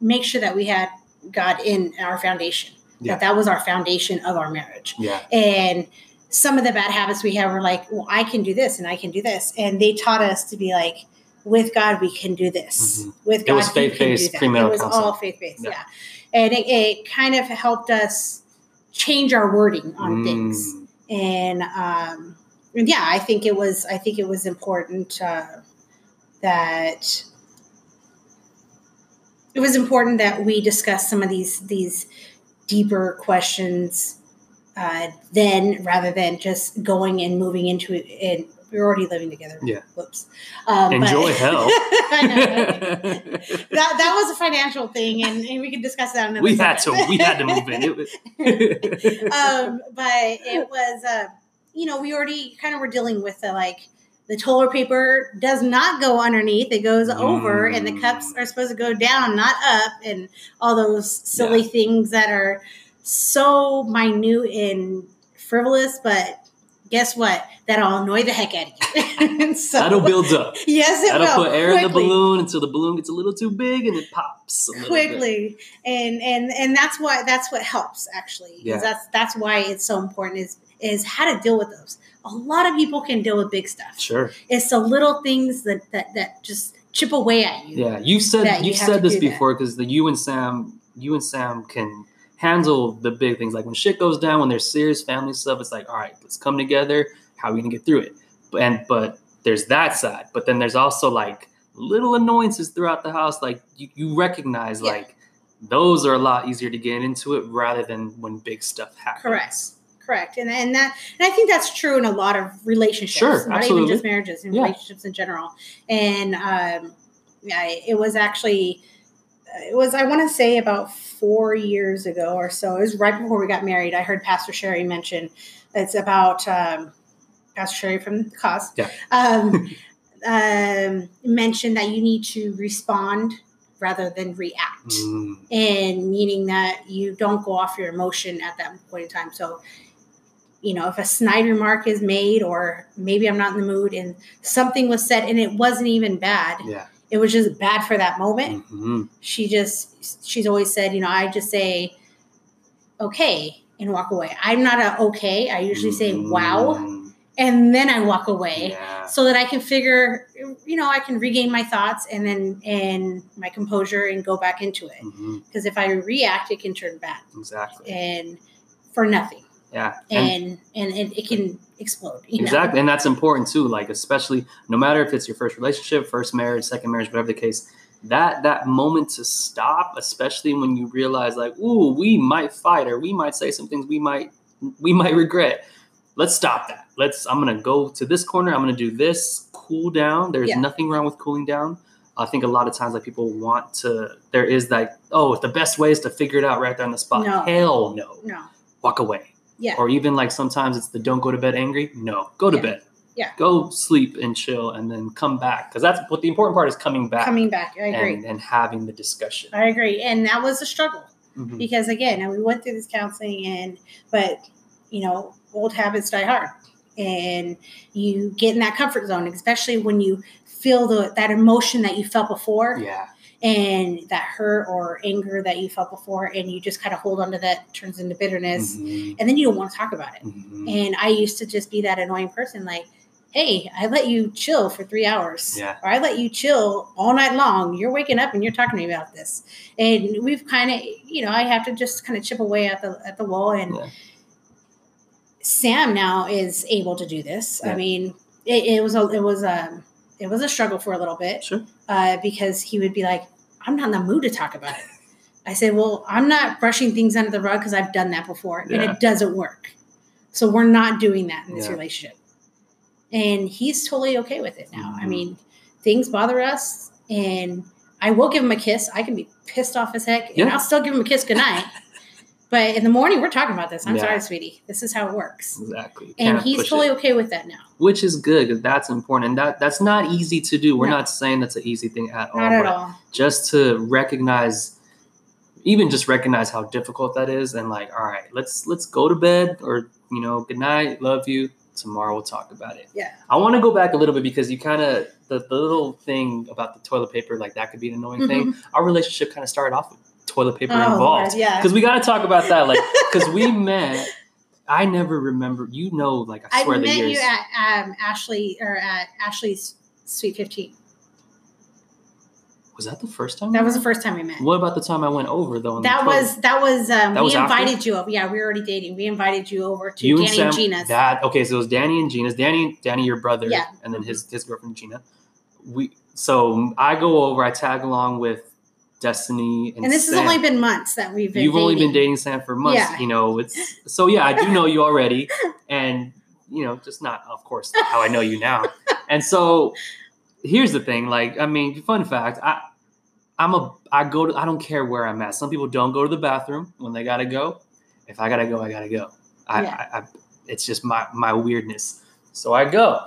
make sure that we had God in our foundation. Yeah. That that was our foundation of our marriage. yeah. And some of the bad habits we have were like, well, I can do this and I can do this, and they taught us to be like, with God we can do this. Mhm. With It God was can do faith-based that. premarital It was counseling. all faith based, Yeah. yeah. And it, it kind of helped us change our wording on things Mm. and um, and yeah, I think it was I think it was important uh, that it was important that we discuss some of these these deeper questions uh, then rather than just going and moving into it and we're already living together. Yeah. Whoops. Um, but- Enjoy *laughs* hell. I know, that that was a financial thing, and, and we could discuss that. Another we had to. We had to move in. It was- *laughs* um, but it was, uh, you know, we already kind of were dealing with the like the toilet paper does not go underneath; it goes over, and the cups Mm. are supposed to go down, not up, and all those silly things that are so minute and frivolous. But guess what? That'll annoy the heck out of you. *laughs* so, That'll build up. Yes, it That'll will. put air in the balloon until the balloon gets a little too big and it pops a little bit. quickly and and and that's why that's what helps actually Yeah. that's that's why it's so important is is how to deal with those a lot of people can deal with big stuff Sure. it's the little things that that that just chip away at you Yeah, you've said you you've have said this before because the you and Sam, you and Sam can handle the big things. Like when shit goes down, when there's serious family stuff, it's like, all right, let's come together. How are we gonna get through it? But- And but there's that side. But then there's also like little annoyances throughout the house. Like you, you recognize Yeah. like those are a lot easier to get into it rather than when big stuff happens. correct correct and and that and i think that's true in a lot of relationships Sure, not absolutely. even just marriages in Yeah. relationships in general and um yeah it was actually it was i want to say about four years ago or so it was right before we got married i heard pastor sherry mention it's about um pastor sherry from the cause Yeah. um *laughs* um mentioned that you need to respond rather than react Mm, and meaning that you don't go off your emotion at that point in time. So, you know, if a snide remark is made, or maybe I'm not in the mood, and something was said, and it wasn't even bad, yeah. It was just bad for that moment. Mhm. She just, she's always said, you know, I just say, okay, and walk away. I'm not a okay. I usually say, wow, Mm, and then I walk away Yeah. so that I can figure, you know, I can regain my thoughts and then and my composure and go back into it because if I react, it can turn bad Exactly. and for nothing, Yeah. And- and and, it, it can explode. You know? Exactly, and that's important too. Like especially no matter if it's your first relationship, first marriage, second marriage, whatever the case, that that moment to stop, especially when you realize like, ooh, we might fight or we might say some things we might we might regret. Let's stop that. Let's. I'm gonna go to this corner. I'm gonna do this. Cool down. There's Yeah. nothing wrong with cooling down. I think a lot of times like people want to. There is like, oh, the best way is to figure it out right there on the spot. No. Hell no. No. Walk away. Yeah. Or even like sometimes it's the don't go to bed angry. No, go to Yeah. bed Yeah. Go sleep and chill, and then come back because that's what the important part is coming back. Coming back, I agree. and, and having the discussion. I agree, and that was a struggle Mhm. because again, and we went through this counseling, and but you know, old habits die hard, and you get in that comfort zone, especially when you feel the that emotion that you felt before, Yeah. And that hurt or anger that you felt before, and you just kind of hold on to that, turns into bitterness, Mhm. and then you don't want to talk about it. Mhm. And I used to just be that annoying person, like, hey, I let you chill for three hours. Yeah. Or I let you chill all night long. You're waking up and you're talking to me about this. And we've kind of, you know, I have to just kind of chip away at the at the wall. And Yeah. Sam now is able to do this. I mean, it, it was a it was a it was a struggle for a little bit Sure. uh, because he would be like, I'm not in the mood to talk about it. I said, Well, I'm not brushing things under the rug because I've done that before and it doesn't work. So we're not doing that in this Yeah. relationship. And he's totally okay with it now. I Mhm. mean, things bother us and I will give him a kiss. I can be pissed off as heck and Yeah. I'll still give him a kiss goodnight. *laughs* but in the morning, we're talking about this. I'm Yeah. sorry, sweetie. This is how it works. Exactly. And he's totally it. okay with that now. which is good because that's important. And that that's not easy to do. We're No. not saying that's an easy thing at all. Not at but all. Just to recognize, even just recognize how difficult that is, and like, all right, let's let's go to bed, or you know, good night, love you. Tomorrow we'll talk about it. Yeah. I want to go back a little bit because you kind of the, the little thing about the toilet paper, like that could be an annoying thing. Mm-hmm. Our relationship kind of started off with toilet paper. Oh, involved yeah. because we got to talk about that, like *laughs* because we met. I never remember. You know, like I I swear the met years. you at um, Ashley or at Ashley's Sweet 15. was that the first time? That was the first time we met. What about the time I went over though? That was that was um, That we was after? invited you over. Yeah, we were already dating. We invited you over to you Danny and Sam. and Gina's. That okay? So it was Danny and Gina's. Danny, Danny, your brother, Yeah. and then his his girlfriend Gina. We so I go over. I tag along with Destiny and and this has only been months that we've been You've only been dating. dating Sam for months. Yeah. You know, it's so yeah. I do know you already, *laughs* and you know, just not of course how I know you now. And so here's the thing. Like, I mean, fun fact. I I'm a I go to I don't care where I'm at. Some people don't go to the bathroom when they gotta go. If I gotta go, I gotta go. I, Yeah. I, I it's just my my weirdness. So I go.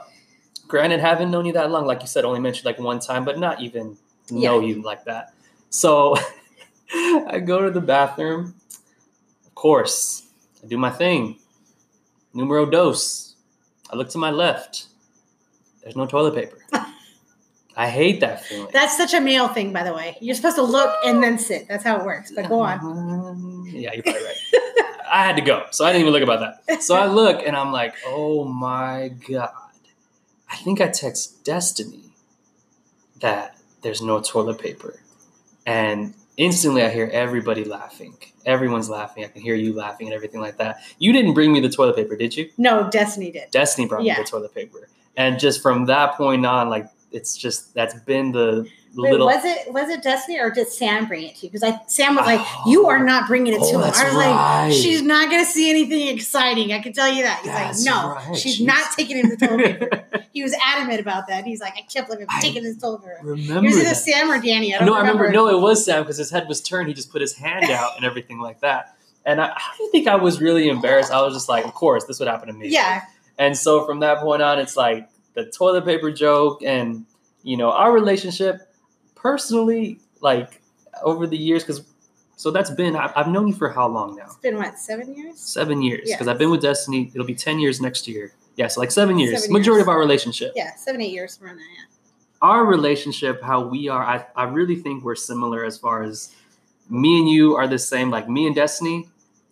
Granted, haven't known you that long, like you said, only mentioned like one time, but not even know you like that. So *laughs* I go to the bathroom. Of course, I do my thing. Numero dos. I look to my left. There's no toilet paper. I hate that feeling. That's such a male thing, by the way. You're supposed to look and then sit. That's how it works. But go on. *laughs* Yeah, you're probably right. I had to go, so I didn't even look about that. So I look and I'm like, oh my god. I think I text Destiny that there's no toilet paper. And instantly I hear everybody laughing. Everyone's laughing. I can hear you laughing and everything like that. You didn't bring me the toilet paper, did you? No, Destiny did. Destiny brought Yeah. me the toilet paper. And just from that point on, like it's just that's been the Wait, little was it was it Destiny or did Sam bring it to you? Because I Sam was like, oh. "You are not bringing it Oh, to him." I was right. like, "She's not going to see anything exciting." I can tell you that. He's That's like, "No, right. she's She's- not taking him to toilet paper." he was adamant about that. He's like, "I can't believe I'm I taking this toilet paper." remember It was either. Sam or Danny. I don't no, I remember. remember. No, it was Sam because his head was turned. He just put his hand out and everything like that. And I, I don't think I was really embarrassed. I was just like, of course, this would happen to me. Yeah, And so from that point on, it's like the toilet paper joke, and you know, our relationship. Personally, like over the years, because so that's been. I, I've known you for how long now? it's been what seven years? Seven years. Because Yeah. I've been with Destiny. It'll be ten years next year. Yeah, so like seven years. Seven Majority years. of our relationship. Yeah, seven eight years from now. Yeah. our relationship, how we are, I, I really think we're similar as far as me and you are the same. Like me and Destiny,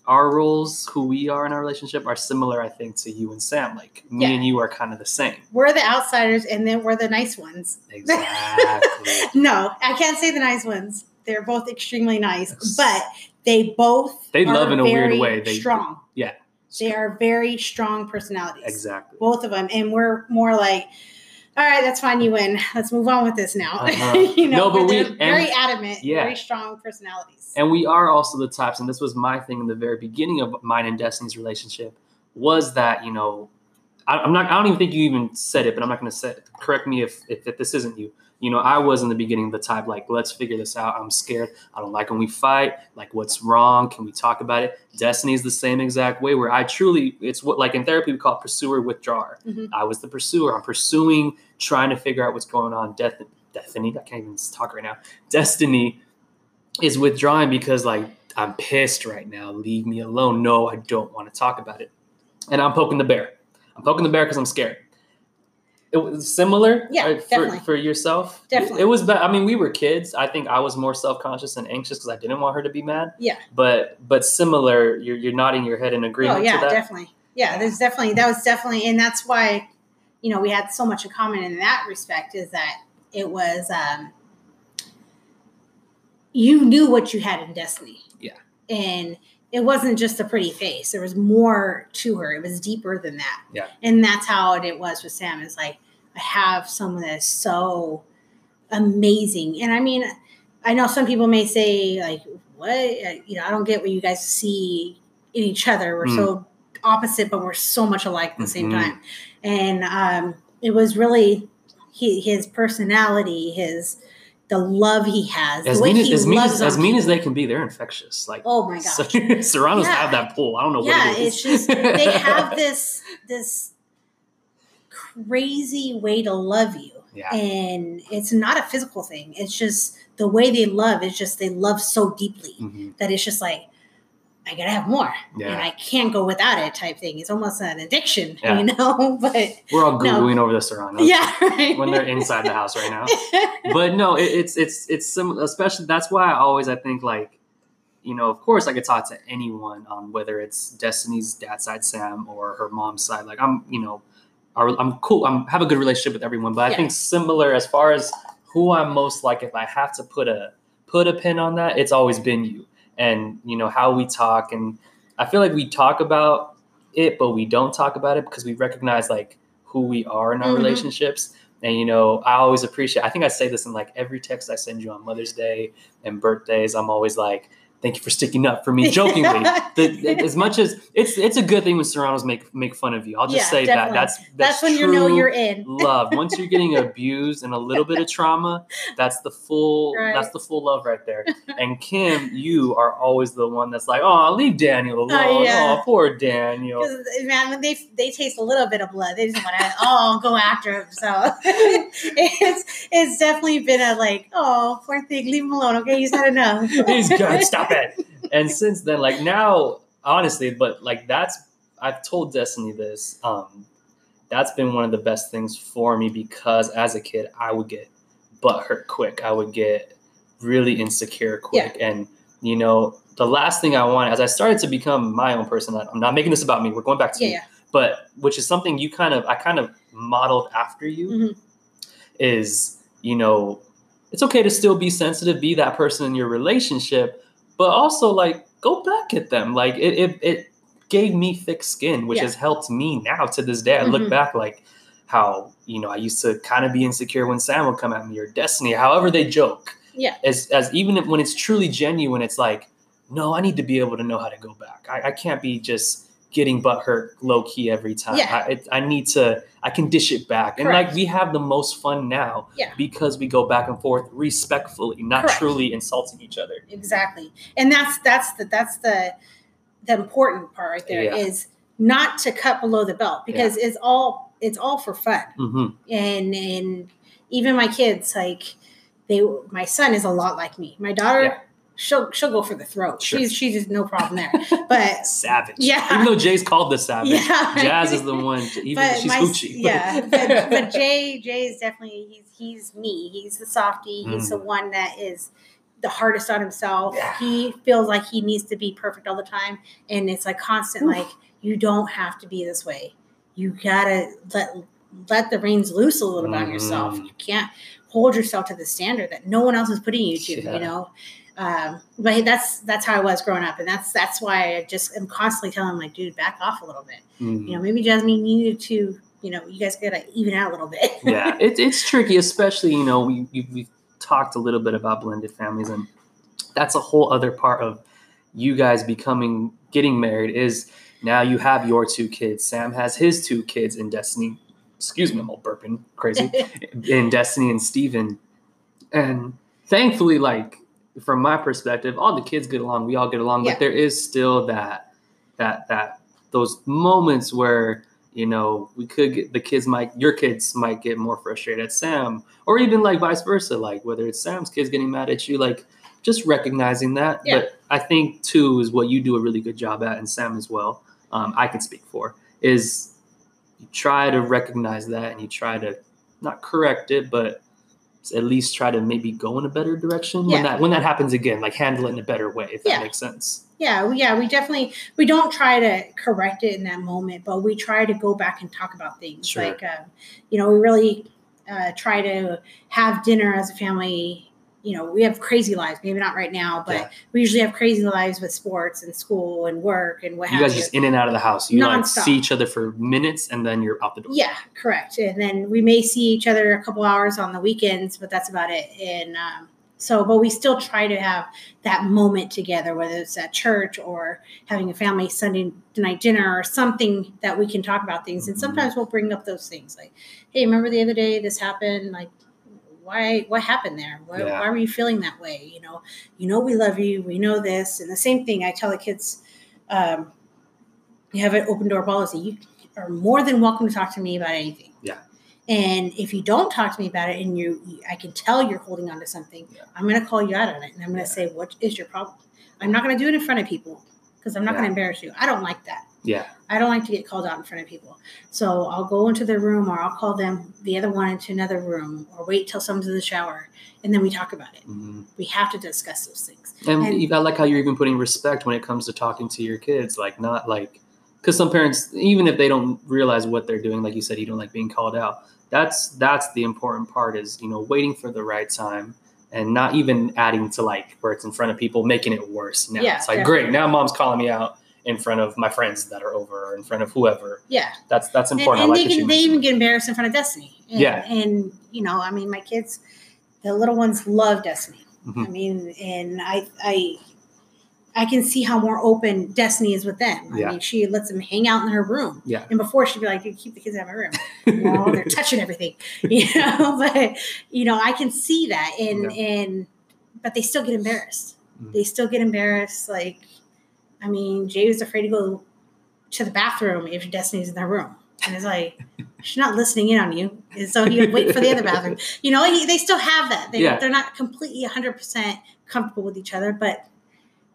our roles, who we are in our relationship, are similar, I think, to you and Sam. Like me Yeah. and you are kind of the same. We're the outsiders, and then we're the nice ones. *laughs* Exactly. No, I can't say the nice ones. They're both extremely nice, Yes. but they both They are love in a weird way. They- strong. yeah. They are very strong personalities. exactly. Both of them, and we're more like, all right, that's fine. You win. Let's move on with this now. Uh-huh. *laughs* you know, No, but we- very and- adamant. yeah. Very strong personalities. And we are also the types, and this was my thing in the very beginning of mine and Destiny's relationship, was that, you know, I, am not. I don't even think you even said it, but I'm not going to say. It. Correct me if, if if this isn't you. You know, I was in the beginning the type like, let's figure this out. I'm scared. I don't like when we fight. Like, what's wrong? Can we talk about it? Destiny is the same exact way where I truly, it's what like in therapy we call pursuer withdrawer. Mhm. I was the pursuer. I'm pursuing, trying to figure out what's going on. Death, Destiny. I can't even talk right now. Destiny is withdrawing because like I'm pissed right now. Leave me alone. No, I don't want to talk about it. And I'm poking the bear. I'm poking the bear because I'm scared. It was similar, Yeah, right, for, for yourself. Definitely. it was. Bad. I mean, we were kids. I think I was more self conscious and anxious because I didn't want her to be mad. Yeah. But but similar. You're you're nodding your head in agreement Oh yeah, to that. definitely. Yeah, there's definitely that was definitely, and that's why, you know, we had so much in common in that respect. Is that it was um, you knew what you had in Destiny. Yeah. and it wasn't just a pretty face. There was more to her. It was deeper than that. Yeah. and that's how it, it was with Sam. Is like I have someone that's so amazing, and I mean, I know some people may say like, "What? Uh, You know, I don't get what you guys see in each other. We're Mm. so opposite, but we're so much alike at the same Mhm. time." And um, it was really he, his personality, his the love he has, As the way mean as, he as mean loves as, as mean as they can be, they're infectious. Like Oh my gosh! *laughs* Serranos Yeah. have that pull. I don't know yeah, what it is. it's just they *laughs* have this this crazy way to love you, yeah. and it's not a physical thing. It's just the way they love. is just they love so deeply Mhm. that it's just like I gotta have more, and I can't go without it. Type thing. It's almost an addiction, *laughs* Yeah. you know. *laughs* But We're all No. googling over the Serranos. yeah, *laughs* right. When they're inside the house right now. but no, it, it's it's it's some especially that's why I always I think like you know of course I could talk to anyone on whether it's Destiny's dad side Sam or her mom's side like I'm you know I'm cool I'm have a good relationship with everyone but I Yeah. think similar as far as who I'm most like if I have to put a put a pin on that it's always been you and you know how we talk and I feel like we talk about it but we don't talk about it because we recognize like who we are in our Mhm. relationships and you know, I always appreciate. I think I say this in like every text I send you on Mother's Day and birthdays. I'm always like, "Thank you for sticking up for me." *laughs* Jokingly, *laughs* the, as much as it's it's a good thing when Serranos make make fun of you. I'll just Yeah, say definitely. that that's that's, That's when you know you're in. *laughs* love. Once you're getting abused and a little bit of trauma, that's the full Right. that's the full love right there. And Kim, you are always the one that's like, "Oh, leave Daniel oh, alone. Oh, yeah. poor Daniel." Eh, man, when they they taste a little bit of blood, they just want to oh go after him. So it's it's definitely been a like oh poor thing, leave him alone. Okay, he's had enough. He's good. Stop it. And since then, like now, honestly, but like that's I've told Destiny this. Um, that's been one of the best things for me because as a kid, I would get butt hurt quick. I would get really insecure quick, and you know, the last thing I wanted as I started to become my own person. I'm not making this about me. We're going back to Yeah, you, yeah. but which is something you kind of I kind of modeled after you Mhm. is you know it's okay to still be sensitive be that person in your relationship but also like go back at them like it it, it gave me thick skin which Yeah. has helped me now to this day i look Mhm. back like how you know i used to kind of be insecure when sam would come at me or destiny however they joke Yeah. as as even if, when it's truly genuine it's like no i need to be able to know how to go back i, I can't be just getting butt hurt low key every time Yeah. I, it, I need to i can dish it back and like we have the most fun now Yeah. because we go back and forth respectfully not Correct. truly insulting each other exactly and that's that's the that's the the important part right there is Yeah. not to cut below the belt because it's all it's all for fun hmm and and even my kids like they my son is a lot like me my daughter Yeah. She'll she'll go for the throat Sure. she's she's just no problem there but *laughs* savage Yeah. even though jay's called the savage Yeah. jazz is the one even but she's my hoochie yeah *laughs* but, but jay jay is definitely he's he's me he's the softie he's the one that is the hardest on himself Mm. Yeah. he feels like he needs to be perfect all the time and it's like constant Oof. like you don't have to be this way you gotta let let the reins loose a little bit on yourself Mhm. you can't hold yourself to the standard that no one else is putting you to Yeah. you know um, but that's that's how I was growing up, and that's that's why I just am constantly telling him like, dude, back off a little bit. Mhm. You know, maybe Jasmine, you need to, you know, you guys gotta even out a little bit. *laughs* yeah, it, it's tricky, especially you know we we we've talked a little bit about blended families, and that's a whole other part of you guys becoming getting married is Now you have your two kids. Sam has his two kids in Destiny. Excuse me, I'm all burping crazy. *laughs* in Destiny and Steven. And thankfully, like from my perspective, all the kids get along. We all get along, Yeah. but there is still that that that those moments where you know we could get the kids might your kids might get more frustrated at Sam, or even like vice versa. Like whether it's Sam's kids getting mad at you, like just recognizing that. Yeah. But I think too is what you do a really good job at, and Sam as well. Um, I can speak for is you try to recognize that and you try to not correct it, but at least try to maybe go in a better direction when that when that happens again. Like handle it in a better way, if Yeah. that makes sense. yeah we, yeah we definitely we don't try to correct it in that moment but we try to go back and talk about things Sure. like um, you know we really uh, try to have dinner as a family you know we have crazy lives maybe not right now but Yeah. we usually have crazy lives with sports and school and work and what You guys you just in and out of the house. You like Nonstop. see each other for minutes and then you're out the door. yeah correct and then we may see each other a couple hours on the weekends but that's about it and um, so but we still try to have that moment together whether it's at church or having a family sunday night dinner or something that we can talk about things and Mhm. sometimes we'll bring up those things like hey remember the other day this happened like why what happened there why, Yeah. why were you feeling that way you know you know we love you we know this and the same thing i tell the kids um, you have an open door policy you are more than welcome to talk to me about anything Yeah. and if you don't talk to me about it and you i can tell you're holding on to something Yeah. i'm going to call you out on it and i'm going Yeah. to say what is your problem i'm not going to do it in front of people because i'm not going to embarrass you i don't like that Yeah. I don't like to get called out in front of people. So I'll go into their room or I'll call them the other one into another room or wait till someone's in the shower and then we talk about it. Mhm. We have to discuss those things. And, And- you I like how you're even putting respect when it comes to talking to your kids, like not like because some parents, even if they don't realize what they're doing, like you said, you don't like being called out. That's that's the important part is you know waiting for the right time and not even adding to like where it's in front of people, making it worse. Now Yeah, it's like definitely. great now, mom's calling me out in front of my friends that are over or in front of whoever. Yeah. That's that's important. and they like you can they even get embarrassed in front of Destiny. And, Yeah. And you know, I mean my kids the little ones love Destiny. Mhm. I mean, and I I I can see how more open Destiny is with them. I Yeah. mean, she lets them hang out in her room. Yeah. And before she'd be like, dude, keep the kids out of my room. you know, *laughs* they're touching everything, *laughs* you know. *laughs* But you know, I can see that, and and but they still get embarrassed. Mhm. They still get embarrassed. Like, I mean, Jay was afraid to go to the bathroom if Destiny's in their room, and it's like *laughs* she's not listening in on you, and so he would wait for the other bathroom. You know, he, they still have that. They, Yeah. They're not completely hundred percent comfortable with each other, but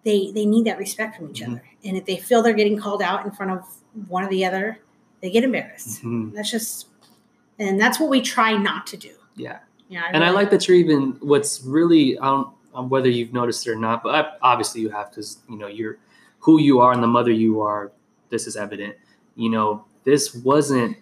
they they need that respect from each Mhm. other. And if they feel they're getting called out in front of one or the other, they get embarrassed. Mhm. That's just, and that's what we try not to do. Yeah. Yeah, and I like that you're even what's really I don't whether you've noticed it or not, but obviously you have because you know you're who you are and the mother you are. This is evident. You know this wasn't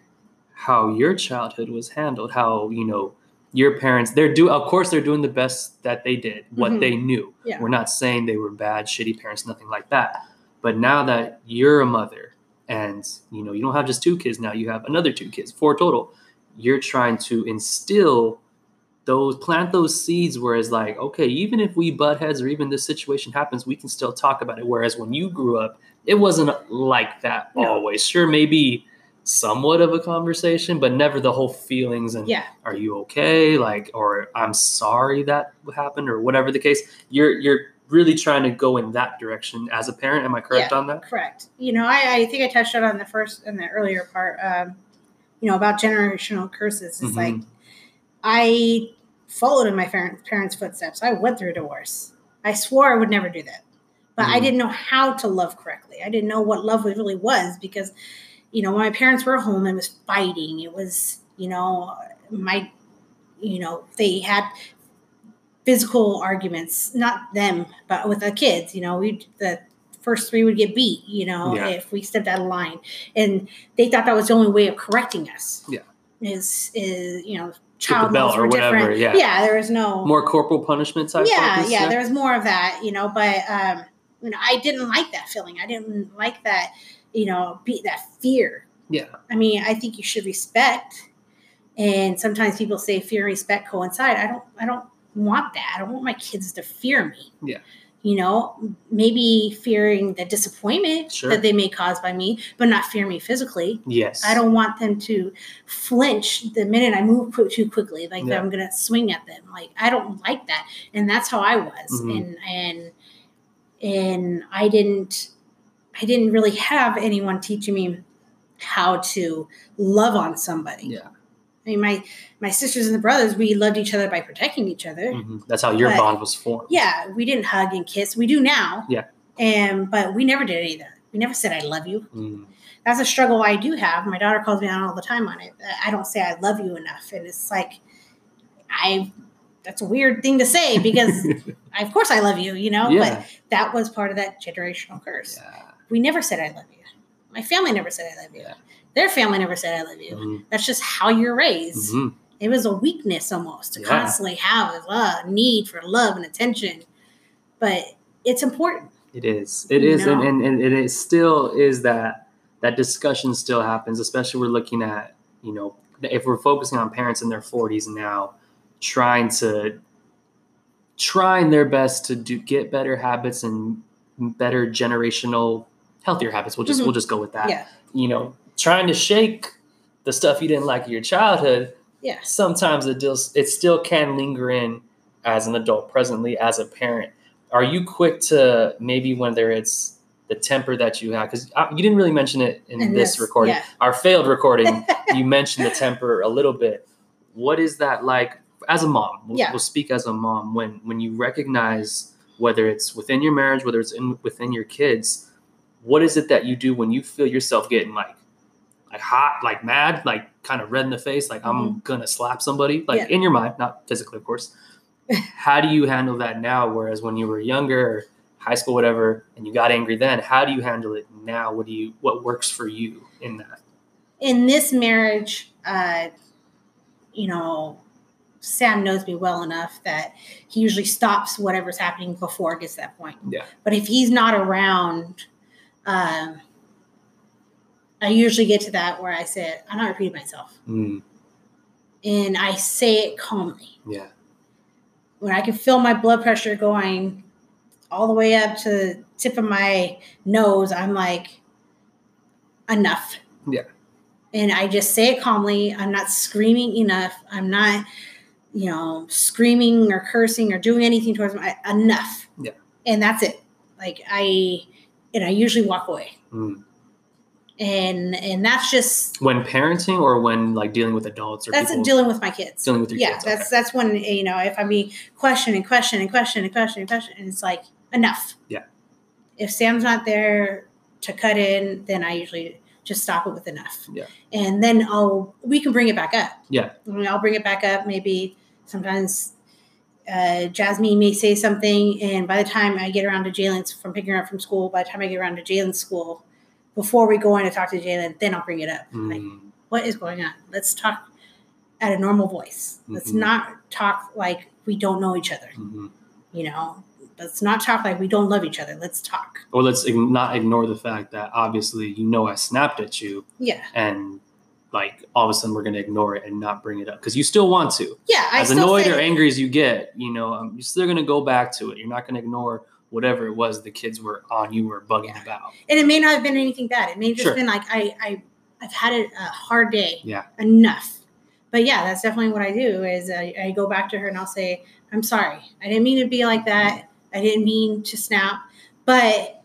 how your childhood was handled. How you know your parents they're do of course they're doing the best that they did what Mhm. they knew. Yeah. We're not saying they were bad, shitty parents, nothing like that. But now that you're a mother and you know you don't have just two kids now, you have another two kids, four total. You're trying to instill those plant those seeds where it's like okay even if we butt heads or even this situation happens we can still talk about it whereas when you grew up it wasn't like that No. always sure maybe somewhat of a conversation but never the whole feelings and yeah, are you okay like or i'm sorry that happened or whatever the case you're you're really trying to go in that direction as a parent am i correct Yeah. on that correct. You know, I, I think I touched on on the first in the earlier part. Um, you know about generational curses. It's Mhm. like I followed in my parents' footsteps. I went through a divorce. I swore I would never do that, but I Mhm. didn't know how to love correctly. I didn't know what love really was because, you know, when my parents were home, it was fighting. It was, you know, my, you know, they had physical arguments, not them, but with the kids. You know, we the first three would get beat. You know, Yeah. if we stepped out of line, and they thought that was the only way of correcting us. Yeah. is is you know child belt laws or were whatever, different. yeah. yeah, there was no more corporal punishment type yeah, focus, yeah, there was more of that, you know, but um, you know, I didn't like that feeling. I didn't like that, you know, be that fear. yeah I mean, I think you should respect. And sometimes people say fear and respect coincide. I don't I don't want that. I don't want my kids to fear me. Yeah. You know, maybe fearing the disappointment Sure. that they may cause by me, but not fear me physically. Yes. I don't want them to flinch the minute I move too quickly, like Yeah. I'm gonna swing at them. Like I don't like that, and that's how I was, Mhm. and and and I didn't, I didn't really have anyone teaching me how to love on somebody. Yeah. I mean, my my sisters and the brothers, we loved each other by protecting each other. Mhm. That's how your But- bond was formed. Yeah, we didn't hug and kiss. We do now. Yeah. And but we never did any of that. We never said I love you. Mm. That's a struggle I do have. My daughter calls me out all the time on it. I don't say I love you enough, and it's like I. That's a weird thing to say because *laughs* of course I love you, you know. yeah. But that was part of that generational curse. yeah. We never said I love you. My family never said I love you. Yeah. Their family never said I love you. Mhm. That's just how you're raised Mhm. it was a weakness almost to Yeah. constantly have a need for love and attention but it's important It is. It is, and, and and it still is that that discussion still happens, especially we're looking at you know if we're focusing on parents in their forties now, trying to trying their best to do get better habits and better generational healthier habits. We'll just Mhm. we'll just go with that. yeah You know, trying to shake the stuff you didn't like in your childhood yeah. sometimes it deals it still can linger in as an adult presently as a parent. Are you quick to maybe whether it's the temper that you have because uh, you didn't really mention it in this- recording. yeah. our failed recording *laughs* you mentioned the temper a little bit. What is that like as a mom? We'll, Yeah. we'll speak as a mom. When when you recognize whether it's within your marriage whether it's in within your kids what is it that you do when you feel yourself getting like like hot like mad like kind of red in the face like i'm gonna slap somebody like Mm-hmm. Yeah. in your mind not physically of course *laughs* how do you handle that now whereas when you were younger high school whatever and you got angry then how do you handle it now what do you what works for you in that in this marriage uh you know sam knows me well enough that he usually stops whatever's happening before it gets to that point Yeah. but if he's not around um i usually get to that where i say i'm not repeating myself Mm, and i say it calmly yeah when I can feel my blood pressure going all the way up to the tip of my nose, I'm like, enough. Yeah. And I just say it calmly. I'm not screaming enough. I'm not, you know, screaming or cursing or doing anything towards my enough. Yeah. And that's it. Like I, and I usually walk away. Mm. And and that's just when parenting or when like dealing with adults or that's dealing with my kids. dealing with your yeah, kids that's okay. that's when you know if I'm being questioned and questioned and questioned and questioned and questioned, and it's like enough. Yeah. If Sam's not there to cut in, then I usually just stop it with enough. Yeah. And then I'll we can bring it back up. Yeah. I mean, I'll bring it back up. Maybe sometimes uh, Jasmine may say something, and by the time I get around to Jalen's from picking her up from school, by the time I get around to Jalen's school, before we go in to talk to Jalen, then I'll bring it up. Like, Mm, what is going on? Let's talk at a normal voice. Let's Mhm. not talk like we don't know each other. mhm. You know, let's not talk like we don't love each other. Let's talk. or let's ig- not ignore the fact that obviously you know i snapped at you Yeah, and like all of a sudden we're going to ignore it and not bring it up because you still want to yeah. I as annoyed or angry as you get you know um, you're still going to go back to it you're not going to ignore whatever it was the kids were on you or bugging Yeah. about and it may not have been anything bad. It may have just Sure. been like I, I, I've had a, a hard day. Yeah. Enough. But yeah, that's definitely what I do. Is I, I go back to her and I'll say, "I'm sorry. I didn't mean to be like that. I didn't mean to snap, but."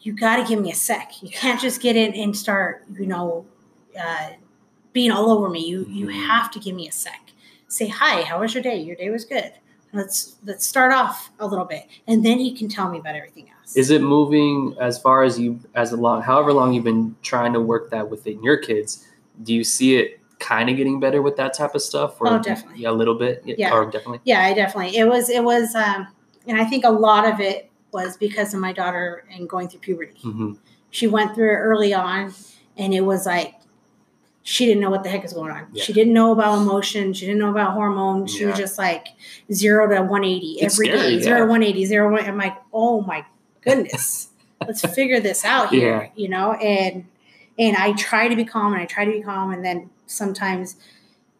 You got to give me a sec. You can't just get in and start, you know, uh, being all over me. You you Mhm. have to give me a sec. Say hi. How was your day? Your day was good. Let's let's start off a little bit, and then he can tell me about everything else. is it moving as far as you as a long however long you've been trying to work that within your kids do you see it kind of getting better with that type of stuff Oh, definitely. yeah a little bit Yeah. or definitely Yeah, I definitely. It was. It was. Um, and I think a lot of it was because of my daughter and going through puberty. hmm She went through it early on, and it was like she didn't know what the heck is going on. Yeah. She didn't know about emotion. She didn't know about hormones. She was just like zero to one eighty It's every day. scary, Zero yeah. to one eighty. Zero one. I'm like, oh my goodness, let's figure this out here. Yeah. You know, and and I try to be calm, and I try to be calm, and then sometimes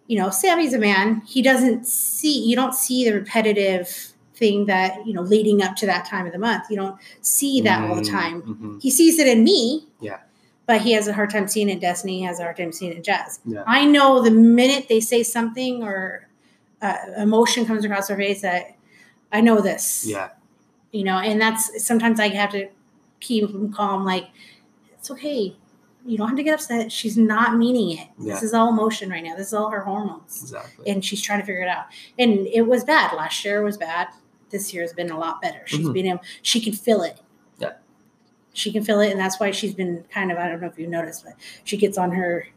you know, Sammy's a man. He doesn't see, you don't see the repetitive thing that you know leading up to that time of the month. You don't see that all the time. Mhm. He sees it in me. Yeah. But he has a hard time seeing it in Destiny. He has a hard time seeing it in Jazz. Yeah. I know the minute they say something or uh, emotion comes across their face that I know this. Yeah. You know, and that's sometimes I have to keep them calm. Like it's okay. You don't have to get upset. She's not meaning it. Yeah. This is all emotion right now. This is all her hormones Exactly. and she's trying to figure it out. And it was bad. Last year was bad. This year has been a lot better. She's Mhm. been able, she can feel it. She can feel it, and that's why she's been kind of. I don't know if you noticed, but she gets on her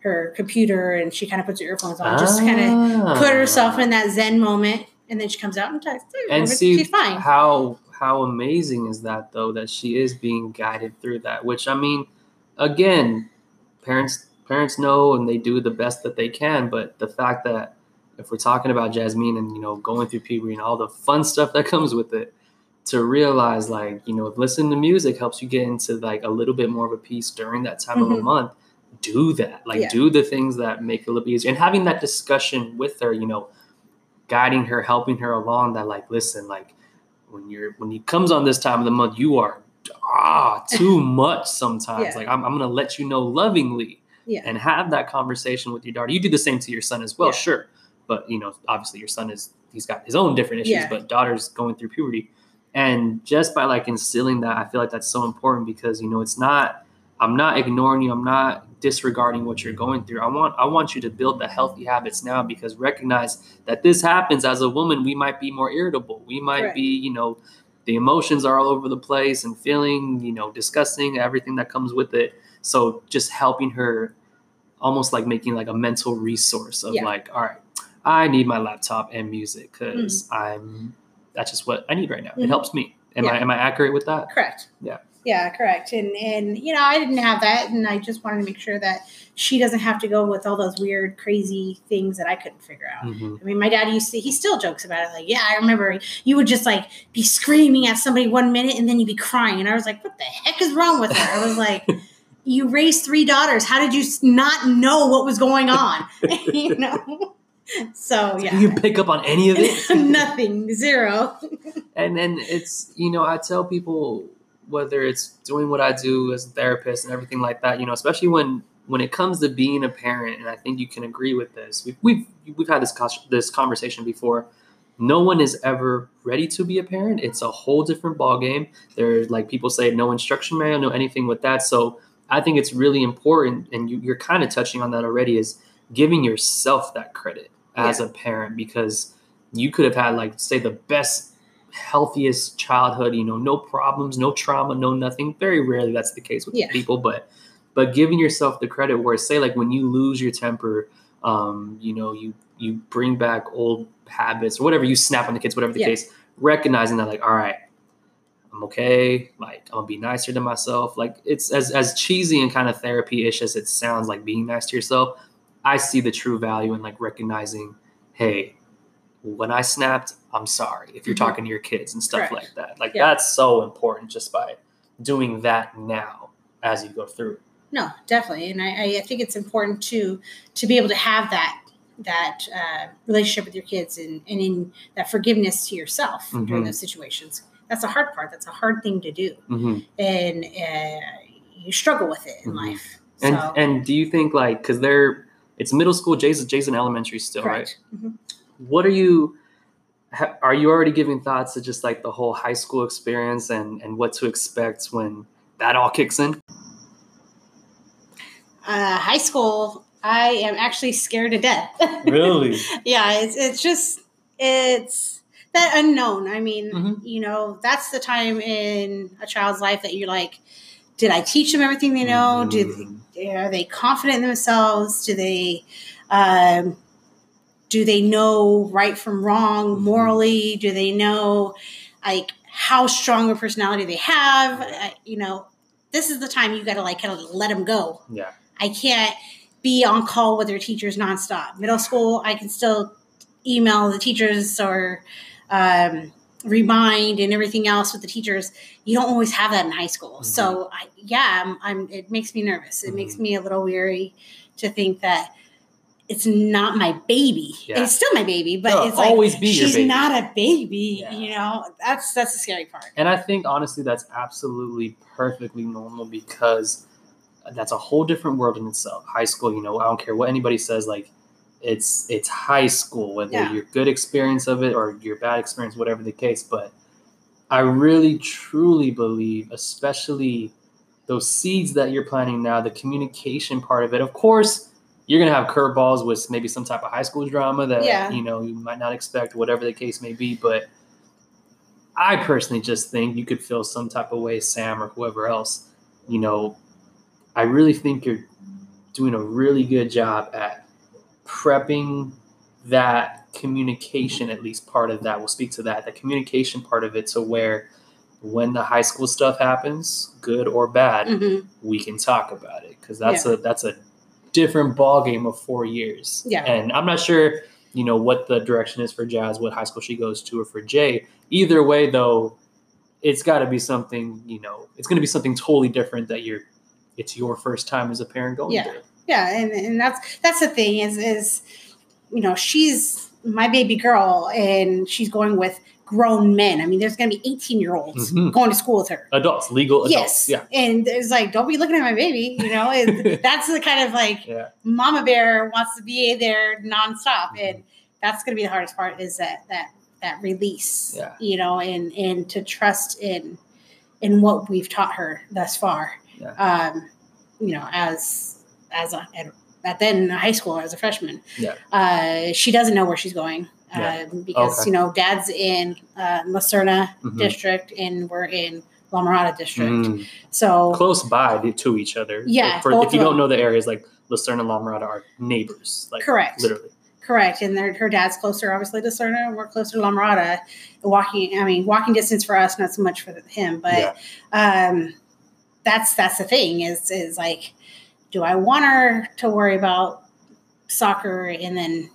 her computer and she kind of puts her earphones on, just kind of put herself in that zen moment, and then she comes out and. Ah. and see she's fine. how how amazing is that though that she is being guided through that which i mean again parents parents know and they do the best that they can but the fact that if we're talking about jasmine and you know going through puberty and all the fun stuff that comes with it to realize like you know if listening to music helps you get into like a little bit more of a peace during that time of Mhm. a month do that like Yeah. do the things that make it a little bit easier and having that discussion with her you know guiding her helping her along that like listen like when you're when he comes on this time of the month you are ah *laughs* too much sometimes Yeah. like I'm, I'm gonna let you know lovingly Yeah. and have that conversation with your daughter you do the same to your son as well sure but you know obviously your son is he's got his own different issues but daughter's going through puberty and just by like instilling that i feel like that's so important because you know it's not i'm not ignoring you. I'm not disregarding what you're going through. I want i want you to build the healthy habits now because recognize that this happens as a woman we might be more irritable. We might be you know the emotions are all over the place and feeling you know disgusting everything that comes with it. So just helping her almost like making like a mental resource of Yeah. like all right i need my laptop and music because mm. i'm that's just what i need right now it Mhm. helps me am i am i accurate with that Correct. Yeah. Yeah, correct. And and you know, I didn't have that, and I just wanted to make sure that she doesn't have to go with all those weird, crazy things that I couldn't figure out. Mhm. I mean, my dad used to, he still jokes about it. Like, yeah, I remember you would just like be screaming at somebody one minute and then you'd be crying. And I was like, what the heck is wrong with her? I was like, *laughs* you raised three daughters. How did you not know what was going on? *laughs* you know? So, Do yeah. you pick up on any of it? *laughs* Nothing, zero. *laughs* and then it's you know i tell people whether it's doing what i do as a therapist and everything like that you know especially when when it comes to being a parent and i think you can agree with this. We've we've, we've had this this conversation before. No one is ever ready to be a parent. It's a whole different ball game there's like people say no instruction manual no anything with that. So i think it's really important and you, you're kind of touching on that already is giving yourself that credit as a parent because you could have had like say the best healthiest childhood you know no problems no trauma no nothing very rarely that's the case with Yeah. people but but giving yourself the credit where say like when you lose your temper um you know you you bring back old habits or whatever you snap on the kids whatever the Yeah. case recognizing that like all right i'm okay like i'm gonna be nicer to myself like it's as as cheesy and kind of therapy-ish as it sounds like being nice to yourself i see the true value in like recognizing hey when I snapped, I'm sorry. If you're Mhm. talking to your kids and stuff Correct. like that, like Yeah. that's so important just by doing that now as you go through. No, definitely, and I, I think it's important to to be able to have that that uh, relationship with your kids and, and in that forgiveness to yourself during Mhm. those situations. That's a hard part. That's a hard thing to do, hmm and uh, you struggle with it in Mhm. life. And and do you think like because they're it's middle school, Jason Jason elementary still, correct. Right? What are you? ha- Are you already giving thoughts to just like the whole high school experience and and what to expect when that all kicks in? Uh, high school, I am actually scared to death. *laughs* Really? yeah, it's it's just it's that unknown. I mean, Mhm. you know, that's the time in a child's life that you're like, did I teach them everything they know? Do they, are they confident in themselves? Do they um, do they know right from wrong Mhm. morally? Do they know like how strong a personality they have? Uh, you know, this is the time you got to like kind of let them go. Yeah. I can't be on call with their teachers nonstop. Middle school, I can still email the teachers or um, remind and everything else with the teachers. You don't always have that in high school. So, I, yeah, I'm, I'm, it makes me nervous. It makes Mhm. me a little weary to think that it's not my baby. Yeah. It's still my baby, but No, it's like always be she's not a baby. Yeah. You know, that's that's the scary part. And I think honestly, that's absolutely perfectly normal because that's a whole different world in itself. High school, you know, I don't care what anybody says, like it's it's high school, whether Yeah. your good experience of it or your bad experience, whatever the case. But I really truly believe, especially those seeds that you're planting now, the communication part of it. Of course, you're gonna have curveballs with maybe some type of high school drama that Yeah. you know you might not expect, whatever the case may be. But I personally just think you could feel some type of way, Sam or whoever else. You know, I really think you're doing a really good job at prepping that communication, at least part of that. We'll speak to that, the communication part of it, to where when the high school stuff happens, good or bad, Mhm. we can talk about it because that's a that's a different ball game of four years. Yeah. and I'm not sure you know what the direction is for Jazz, what high school she goes to, or for Jay. Either way, though, it's got to be something you know. It's going to be something totally different that you're. It's your first time as a parent going Yeah. through. Yeah, and, and that's that's the thing is is you know she's my baby girl and she's going with grown men. I mean, there's going to be 18 year olds Mhm. going to school with her. Adults, legal adults. Yes, Yeah. and it's like don't be looking at my baby. You know, *laughs* that's the kind of like Yeah. mama bear wants to be there nonstop, Mhm. and that's going to be the hardest part is that that that release. Yeah. You know, and and to trust in in what we've taught her thus far. Yeah. Um, you know, as as a at, at then high school as a freshman. Yeah. Uh, she doesn't know where she's going. Yeah. Uh, because Okay. you know, dad's in uh, La Serna Mhm. district, and we're in La Mirada district. Mm. So Close by to- each other. Yeah, For, if you don't know the areas, like La Serna and La Mirada are neighbors. Like correct, Literally. correct. And her dad's closer, obviously, to La Serna, and we're closer to La Mirada. Walking, I mean, walking distance for us, not so much for him, but Yeah. um, that's that's the thing is is like, do I want her to worry about soccer and then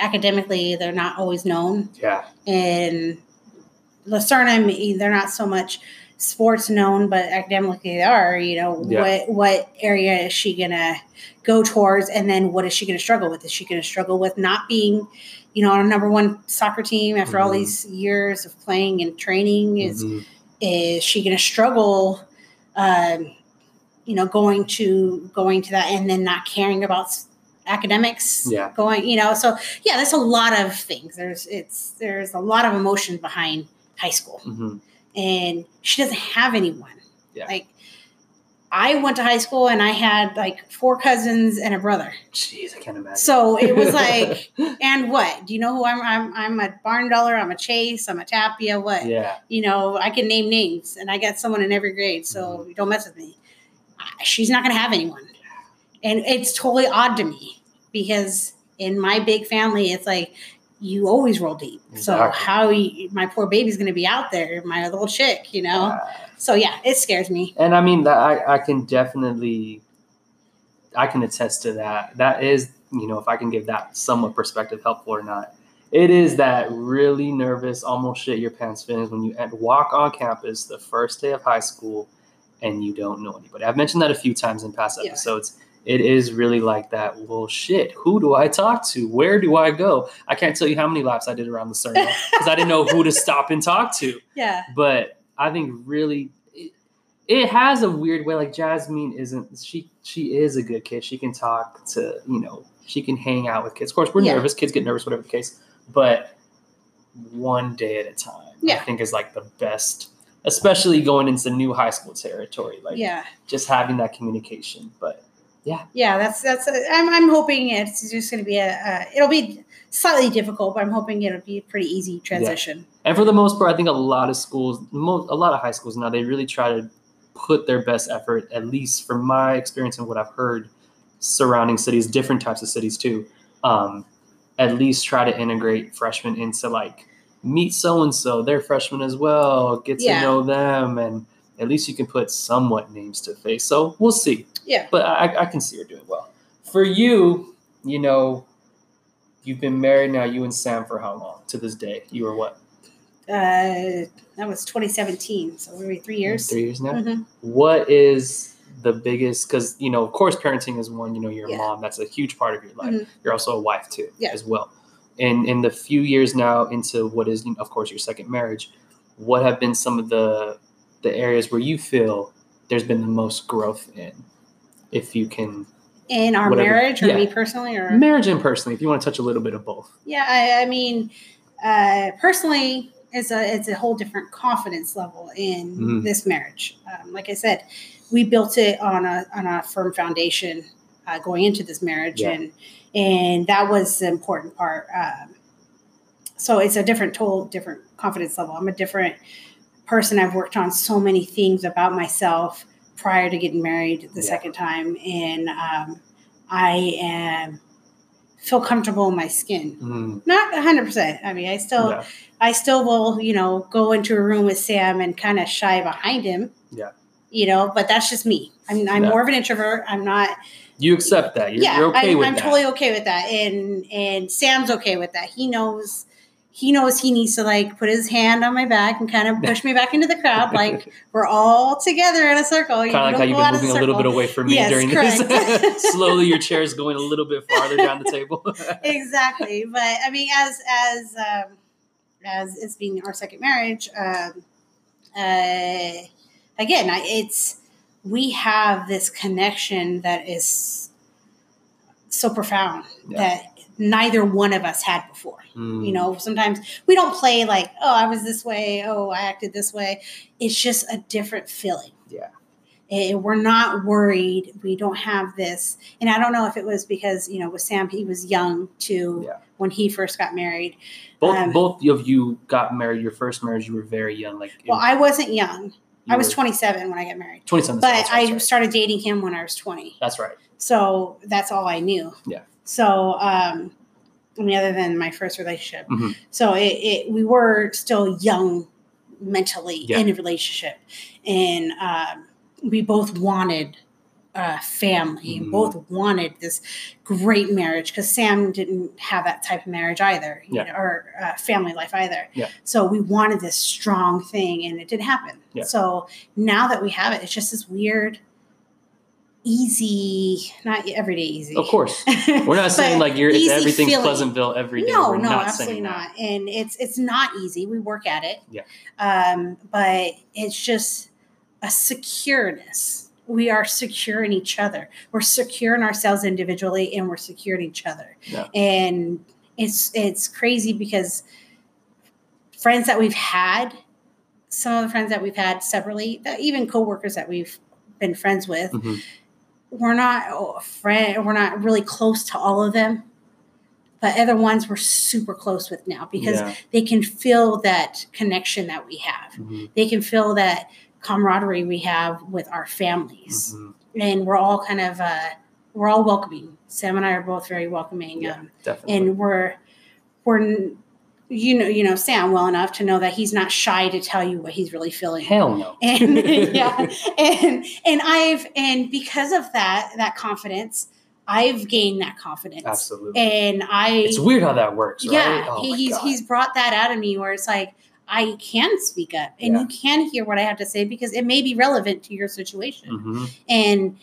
academically they're not always known Yeah. and La Serna, they're not so much sports known, but academically they are. You know, Yeah. what what area is she gonna go towards, and then what is she gonna struggle with? Is she gonna struggle with not being, you know, on a number one soccer team after all Mhm. these years of playing and training? Is Mhm. is she gonna struggle? Um, you know, going to going to that and then not caring about academics. Yeah. Going, you know, so yeah, there's a lot of things. There's it's there's a lot of emotion behind high school, Mhm. and she doesn't have anyone. Yeah. Like I went to high school and I had like four cousins and a brother. Jeez, I can't imagine. So it was like, *laughs* and what? Do you know who I'm? I'm I'm a Barndollar. I'm a chase. I'm a tapia. What? yeah. you know, I can name names and I got someone in every grade, so Mm-hmm. don't mess with me. She's not going to have anyone. And it's totally odd to me because in my big family, it's like you always roll deep. So how you, my poor baby's going to be out there, my little chick, you know? Uh, So yeah, it scares me. and I mean that I, I can definitely I can attest to that. That is, you know, if I can give that somewhat perspective helpful or not. It is that really nervous, almost shit your pants feelings when you walk on campus the first day of high school and you don't know anybody. I've mentioned that a few times in past Yeah. episodes. It is really like that. Well, shit, who do I talk to? Where do I go? I can't tell you how many laps I did around the circle because I didn't know who to *laughs* stop and talk to Yeah. but I think really it, it has a weird way. Like Jasmine isn't she? She is a good kid. She can talk to you know. She can hang out with kids. Of course, we're Yeah. nervous. Kids get nervous, whatever the case. But one day at a time, yeah. I think is like the best. Especially going into new high school territory, like yeah. just having that communication. But Yeah. Yeah, that's, that's, i I'm, I'm hoping it's just going to be a, uh, it'll be slightly difficult, but I'm hoping it'll be a pretty easy transition. And for the most part, I think a lot of schools, most, a lot of high schools now, they really try to put their best effort, at least from my experience and what I've heard surrounding cities, different types of cities too, um, at least try to integrate freshmen into like meet so and so, they're freshmen as well, get to Yeah. know them, and at least you can put somewhat names to face. So we'll see. Yeah. But I, I can see her doing well. For you, you know, you've been married now, you and Sam, for how long to this day? You were what? Uh, that was 2017. So maybe three years. Three years now. Mhm. What is the biggest because you know of course parenting is one you know you're a Yeah. mom that's a huge part of your life Mhm. you're also a wife too Yeah. as well and in the few years now into what is of course your second marriage what have been some of the the areas where you feel there's been the most growth in if you can In our Whatever. marriage, or Yeah. me personally, or marriage and personally if you want to touch a little bit of both Yeah, I, I mean, uh, personally, it's a it's a whole different confidence level in Mhm. this marriage. Um, like I said, we built it on a on a firm foundation uh, going into this marriage, Yeah. and and that was the important part. Um, so it's a different total different confidence level. I'm a different person. I've worked on so many things about myself prior to getting married the Yeah. second time, and um, I am feel comfortable in my skin Mm, not 100% i mean i still yeah. i still will you know go into a room with sam and kind of shy behind him Yeah. you know but that's just me i'm, I'm Yeah. more of an introvert i'm not you accept that? You're, yeah you're okay I'm, with I'm that? totally okay with that. And and sam's okay with that. He knows he knows he needs to like put his hand on my back and kind of *laughs* push me back into the crowd. Like we're all together in a circle you kind of like how you've been moving a little bit away from me Yes, during correct. this. *laughs* *laughs* Slowly your chair is going a little bit farther down the table. Exactly. But i mean as as um as it's being our second marriage um uh again I, it's we have this connection that is so profound Yeah. that neither one of us had before. Mm, you know sometimes we don't play like oh i was this way. Oh i acted this way. It's just a different feeling. Yeah. and we're not worried. We don't have this. And i don't know if it was because you know with sam he was young too Yeah. when he first got married. Both um, both of you got married your first marriage you were very young like well i wasn't young. you i was 27 when i got married 27 but that's, i right. started dating him when i was 20 that's right so that's all i knew Yeah. so um I mean, other than my first relationship Mhm. so it, it we were still young mentally Yeah. in a relationship and um, we both wanted a family Mhm. both wanted this great marriage because sam didn't have that type of marriage either you Yeah. know, or uh, family life either Yeah. so we wanted this strong thing and it didn't happen Yeah. so now that we have it it's just this weird easy not everyday easy of course *laughs* we're not saying like you're it's everything's feeling. pleasantville every day no, we're no, absolutely not. that And it's it's not easy. We work at it. Yeah. Um, but it's just a secureness. We are secure in each other. We're secure in ourselves individually, and we're secure in each other. Yeah. And it's it's crazy because friends that we've had, some of the friends that we've had separately, even coworkers that we've been friends with, Mhm. we're not oh, friend. We're not really close to all of them, but other ones we're super close with now because yeah. they can feel that connection that we have. Mhm. They can feel that camaraderie we have with our families, Mhm. and we're all kind of uh, we're all welcoming. Sam and I are both very welcoming, Yeah. um, definitely and we're we're you know you know Sam well enough to know that he's not shy to tell you what he's really feeling hell no *laughs* and yeah *laughs* and and i've and because of that that confidence i've gained that confidence absolutely and i it's weird how that works right yeah oh he, he's God. he's brought that out of me where it's like i can speak up and Yeah. you can hear what i have to say because it may be relevant to your situation Mhm. and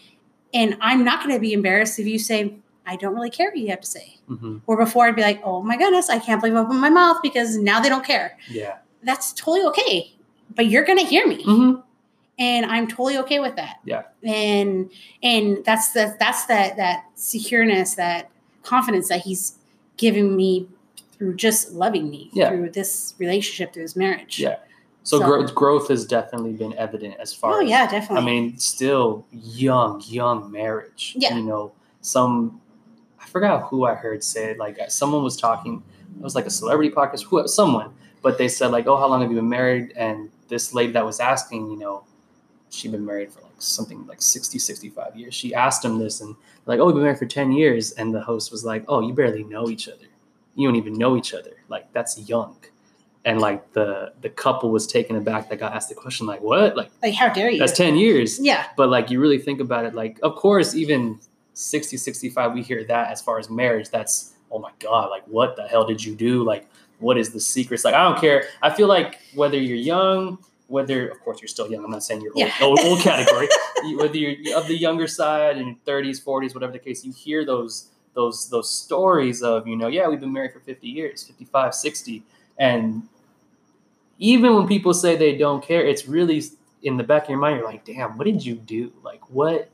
and i'm not going to be embarrassed if you say i don't really care what you have to say Mhm. or before i'd be like oh my goodness i can't believe i opened my mouth because now they don't care yeah that's totally okay but you're going to hear me Mhm. and I'm totally okay with that. Yeah. And and that's the that's that that secureness, that confidence that he's giving me through just loving me Yeah. through this relationship, through this marriage. Yeah. so, So- growth growth has definitely been evident as far Oh as yeah, definitely. I mean, still young, young marriage. Yeah. You know, some I forgot who I heard say it. Like uh, someone was talking. It was like a celebrity podcast. Who? Someone. But they said like, "Oh, how long have you been married?" And this lady that was asking, you know, she'd been married for like something like 60, 65 years. She asked him this, and like, "Oh, we've been married for ten years." And the host was like, "Oh, you barely know each other. You don't even know each other. Like that's young." And like the the couple was taken aback that got asked the question, like, "What? Like like how dare you? that's ten years?" yeah. but like you really think about it like of course even 60 65 we hear that as far as marriage that's oh my god like what the hell did you do like what is the secrets like i don't care i feel like whether you're young whether of course you're still young. I'm not saying you're Yeah. old, old, old *laughs* category. Whether you're of the younger side in your 30s, 40s, whatever the case, you hear those those those stories of you know yeah we've been married for 50 years, 55, 60, and even when people say they don't care, it's really in the back of your mind. You're like, damn, what did you do? Like what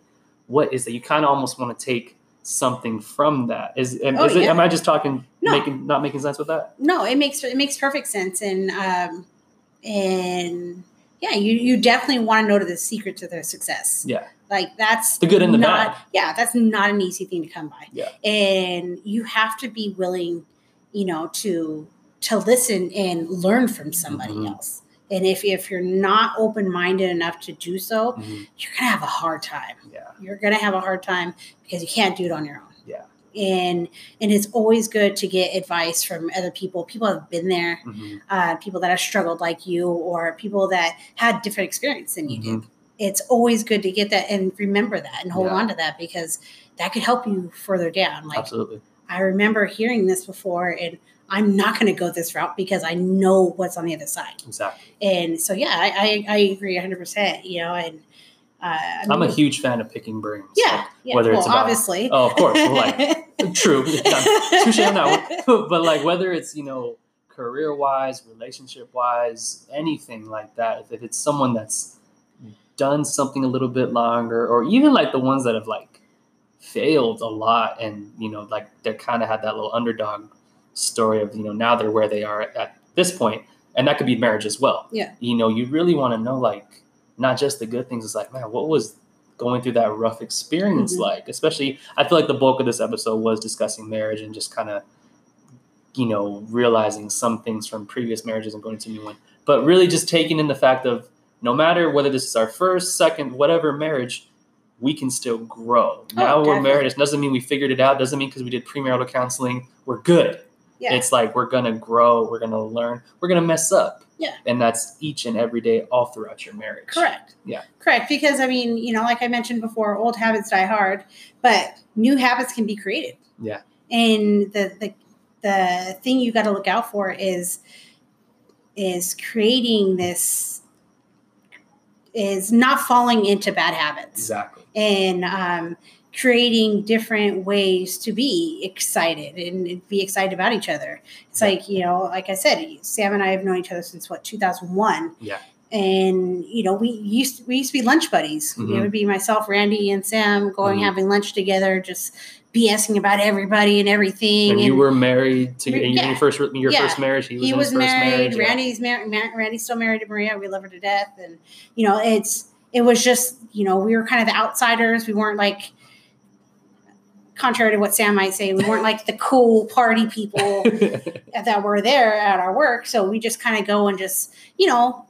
what is that? You kind of almost want to take something from that. Is, am, Oh, is it, yeah. am I just talking No. making not making sense with that? no it makes it makes perfect sense and um and yeah you you definitely want to know the secret to their success Yeah. Like that's The good and the not, bad. yeah that's not an easy thing to come by Yeah. and you have to be willing you know to to listen and learn from somebody Mhm. else and if if you're not open-minded enough to do so Mhm. you're gonna have a hard time Yeah. you're gonna have a hard time because you can't do it on your own Yeah. and and it's always good to get advice from other people people have been there Mhm. uh, people that have struggled like you or people that had different experience than you Mhm. did it's always good to get that and remember that and hold Yeah. on to that because that could help you further down like Absolutely. i remember hearing this before and i'm not going to go this route because i know what's on the other side Exactly. and so yeah i, I, I agree 100% you know and uh, I I'm a huge fan of picking brains. yeah, yeah whether well, it's about- obviously Oh, of course. Like, *laughs* true. Touche on that one. *laughs* *laughs* but like whether it's you know career wise, relationship wise, anything like that. If it's someone that's done something a little bit longer, or even like the ones that have like failed a lot, and you know like they kind of had that little underdog story of you know now they're where they are at, at this point, and that could be marriage as well. Yeah. You know, you really want to know like not just the good things. It's like man, what was going through that rough experience Mhm. like especially i feel like the bulk of this episode was discussing marriage and just kind of you know realizing some things from previous marriages and going to new one but really just taking in the fact of no matter whether this is our first second whatever marriage we can still grow oh, now we're Oh, married it doesn't mean we figured it out doesn't mean because we did premarital counseling we're good yeah it's like we're gonna grow we're gonna learn we're gonna mess up Yeah. and that's each and every day all throughout your marriage Correct. Yeah. Correct. Because I mean, you know, like I mentioned before, old habits die hard, but new habits can be created. Yeah. And the the the thing you got to look out for is is creating this is not falling into bad habits exactly and um, creating different ways to be excited and be excited about each other. It's Yeah. like, you know, like I said, Sam and I have known each other since what, 2001. Yeah. And you know, we used we used to be lunch buddies. Mhm. It would be myself, Randy, and Sam going Mhm. having lunch together, just BSing about everybody and everything. and you were married to your, Yeah. your first your Yeah. first marriage. He was, he was married. marriage. Randy's married. Randy's still married to Maria. We love her to death, and you know, it's it was just you know we were kind of the outsiders. We weren't like, contrary to what Sam might say, we weren't like the cool party people *laughs* that were there at our work. So we just kind of go and just you know,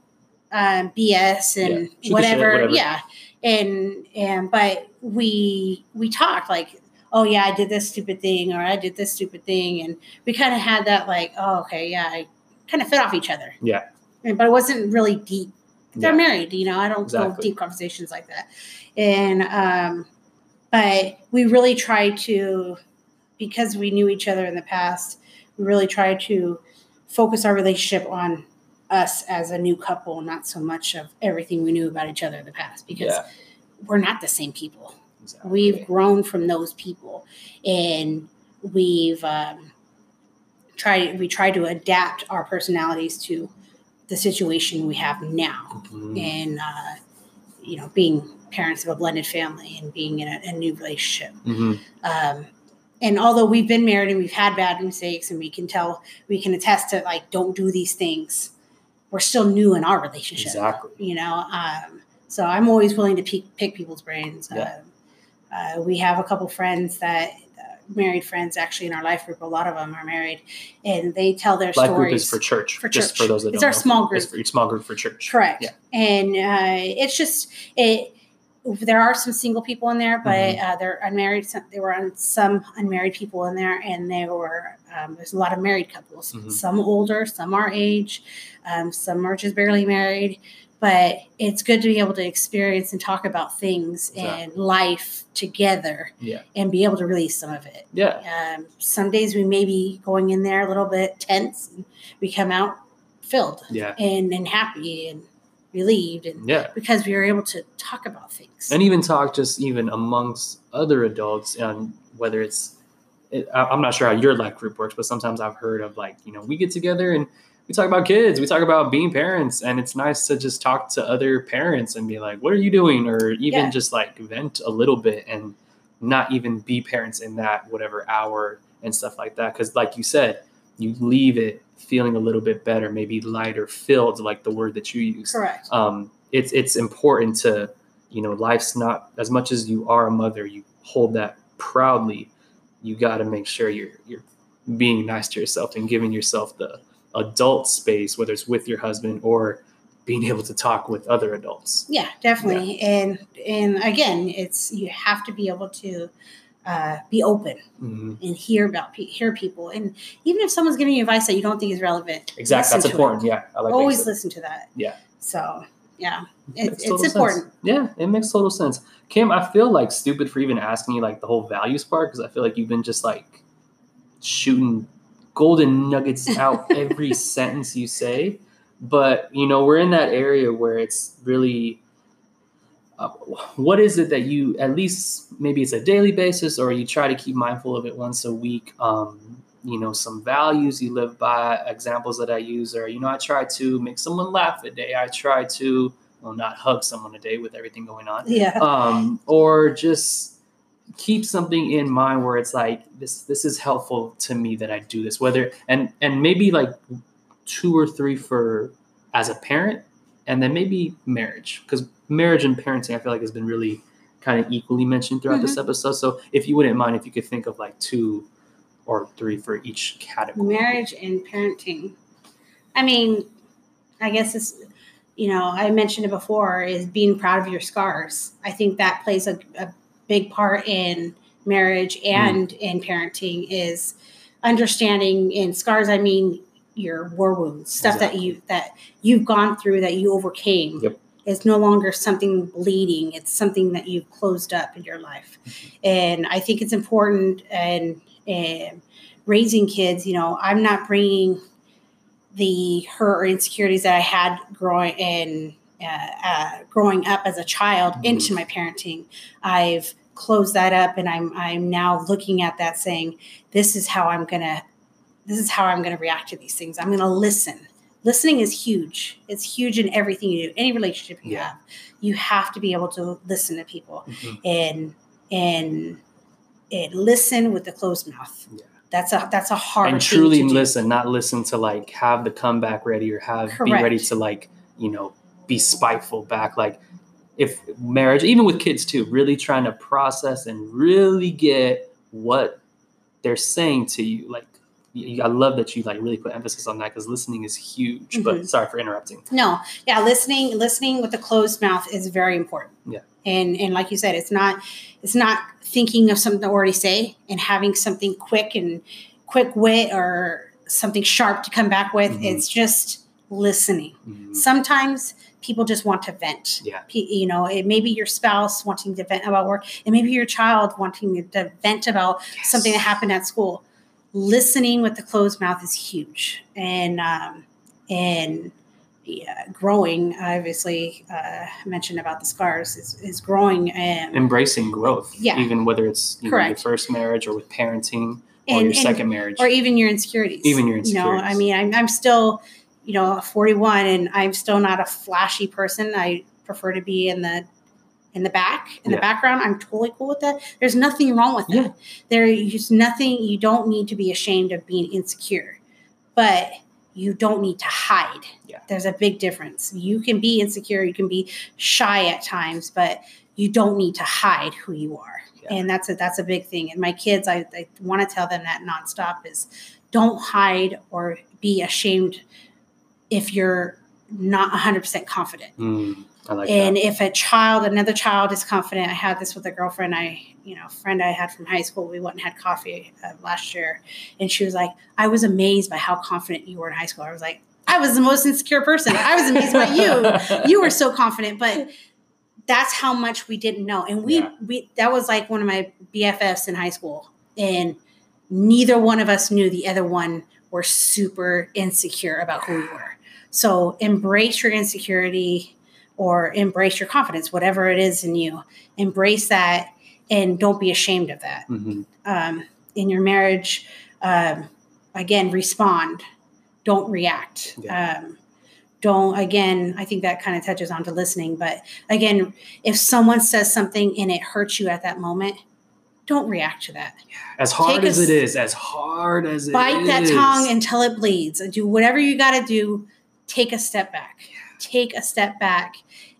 um, BS and shoot the shit, whatever. whatever. Yeah, and and but we we talked like. Oh yeah, I did this stupid thing, or I did this stupid thing, and we kind of had that like, oh okay, yeah, I kind of fed off each other. Yeah. But it wasn't really deep. They're Yeah. married, you know. I don't go Exactly. deep conversations like that. And um, but we really tried to, because we knew each other in the past, we really tried to focus our relationship on us as a new couple, not so much of everything we knew about each other in the past, because Yeah, we're not the same people exactly. we've grown from those people and we've um, tried we try to adapt our personalities to the situation we have now Mhm. and uh, you know being parents of a blended family and being in a, a new relationship Mhm. um, and although we've been married and we've had bad mistakes and we can tell we can attest to like don't do these things we're still new in our relationship Exactly. you know um, so i'm always willing to pick, pick people's brains Yeah. um, uh, we have a couple friends that uh, married friends actually in our life group a lot of them are married and they tell their Life group stories is for church. For just church. for those that It's our know. small group. It's small group for church. correct Yeah. and uh, it's just it there are some single people in there but Mm-hmm. uh, they're unmarried some, there were un, some unmarried people in there and there were um, there's a lot of married couples Mhm. some older some our age um, some are just barely married but it's good to be able to experience and talk about things and life together Yeah. and be able to release some of it Yeah. um, some days we may be going in there a little bit tense and we come out filled Yeah. and, and happy and relieved and Yeah. because we were able to talk about things. and even talk just even amongst other adults and whether it's i'm not sure how your life group works but sometimes i've heard of like you know we get together and we talk about kids we talk about being parents and it's nice to just talk to other parents and be like what are you doing or even Yeah. just like vent a little bit and not even be parents in that whatever hour and stuff like that because like you said you leave it feeling a little bit better maybe lighter filled like the word that you use Correct. um, it's it's important to you know life's not as much as you are a mother you hold that proudly you got to make sure you're you're being nice to yourself and giving yourself the adult space whether it's with your husband or being able to talk with other adults Yeah, definitely. And and again, it's you have to be able to uh, be open Mhm. and hear about hear people, and even if someone's giving you advice that you don't think is relevant, exactly that's to it. important yeah i like Always listen to that. Yeah. So yeah, It it, it's total sense. important. Yeah, it makes total sense. Kim, I feel like stupid for even asking you like the whole values part because I feel like you've been just like shooting golden nuggets out every *laughs* sentence you say. But you know, we're in that area where it's really uh, what is it that you at least maybe it's a daily basis or you try to keep mindful of it once a week um, you know some values you live by examples that i use are you know i try to make someone laugh a day i try to well not hug someone a day with everything going on Yeah. um, or just keep something in mind where it's like this this is helpful to me that i do this whether and and maybe like two or three for as a parent and then maybe marriage because marriage and parenting i feel like has been really kind of equally mentioned throughout this mm-hmm. episode so if you wouldn't mind if you could think of like two or three for each category marriage and parenting. I mean, I guess it's you know I mentioned it before is being proud of your scars. I think that plays a, a big part in marriage and in parenting is understanding in scars. I mean your war wounds, stuff that you that you've gone through that you overcame. Yep. It's no longer something bleeding. It's something that you've closed up in your life, and I think it's important and and raising kids, you know, I'm not bringing the hurt or insecurities that I had growing in uh, uh, growing up as a child Mhm. into my parenting. I've closed that up, and I'm I'm now looking at that, saying, "This is how I'm gonna, this is how I'm gonna react to these things. I'm gonna listen." Listening is huge. It's huge in everything you do, any relationship you Yeah. have. You have to be able to listen to people Mhm. and and and listen with the closed mouth. Yeah. That's a that's a hard and thing truly listen, not listen to like have the comeback ready or have be ready to like you know be spiteful back. Like if marriage, even with kids too, really trying to process and really get what they're saying to you. Like I love that you like really put emphasis on that because listening is huge. But Mhm. sorry for interrupting. No, yeah, listening listening with a closed mouth is very important. Yeah. And and like you said, it's not it's not thinking of something to already say and having something quick and quick wit or something sharp to come back with. Mhm. It's just listening. Mhm. Sometimes people just want to vent. Yeah. You know, it may be your spouse wanting to vent about work, and maybe your child wanting to vent about something that happened at school. Listening with the closed mouth is huge, and um, and yeah, growing. Obviously, uh, mentioned about the scars is, is growing, and Embracing growth, Yeah. even whether it's you know, your first marriage or with parenting or and, your and- second marriage. or even your insecurities. Even your insecurities. You know, I mean, I'm, I'm still, you know, 41, and I'm still not a flashy person. I prefer to be in the in the back, in Yeah. the background. I'm totally cool with that. There's nothing wrong with that. Yeah. There is nothing. You don't need to be ashamed of being insecure, but you don't need to hide. Yeah. There's a big difference. You can be insecure. You can be shy at times, but you don't need to hide who you are. Yeah. And that's a that's a big thing. And my kids, I, I want to tell them that nonstop is don't hide or be ashamed if you're not 100% confident. Mm, like and that. if a child, another child is confident, I had this with a girlfriend I, you know, friend I had from high school. We went and had coffee uh, last year, and she was like, "I was amazed by how confident you were in high school." I was like, "I was the most insecure person. I was amazed by you. *laughs* You were so confident." But that's how much we didn't know, and we Yeah. we that was like one of my BFFs in high school, and neither one of us knew the other one were super insecure about who we were. So embrace your insecurity or embrace your confidence, whatever it is in you. Embrace that and don't be ashamed of that. Mhm. Um, in your marriage, um, again, respond, don't react. Um, don't, again, I think that kind of touches on to listening, but again, if someone says something and it hurts you at that moment, don't react to that. As hard Take as it s- is, as hard as it Bite that tongue until it bleeds. Do whatever you got to do. Take a step back. Take a step back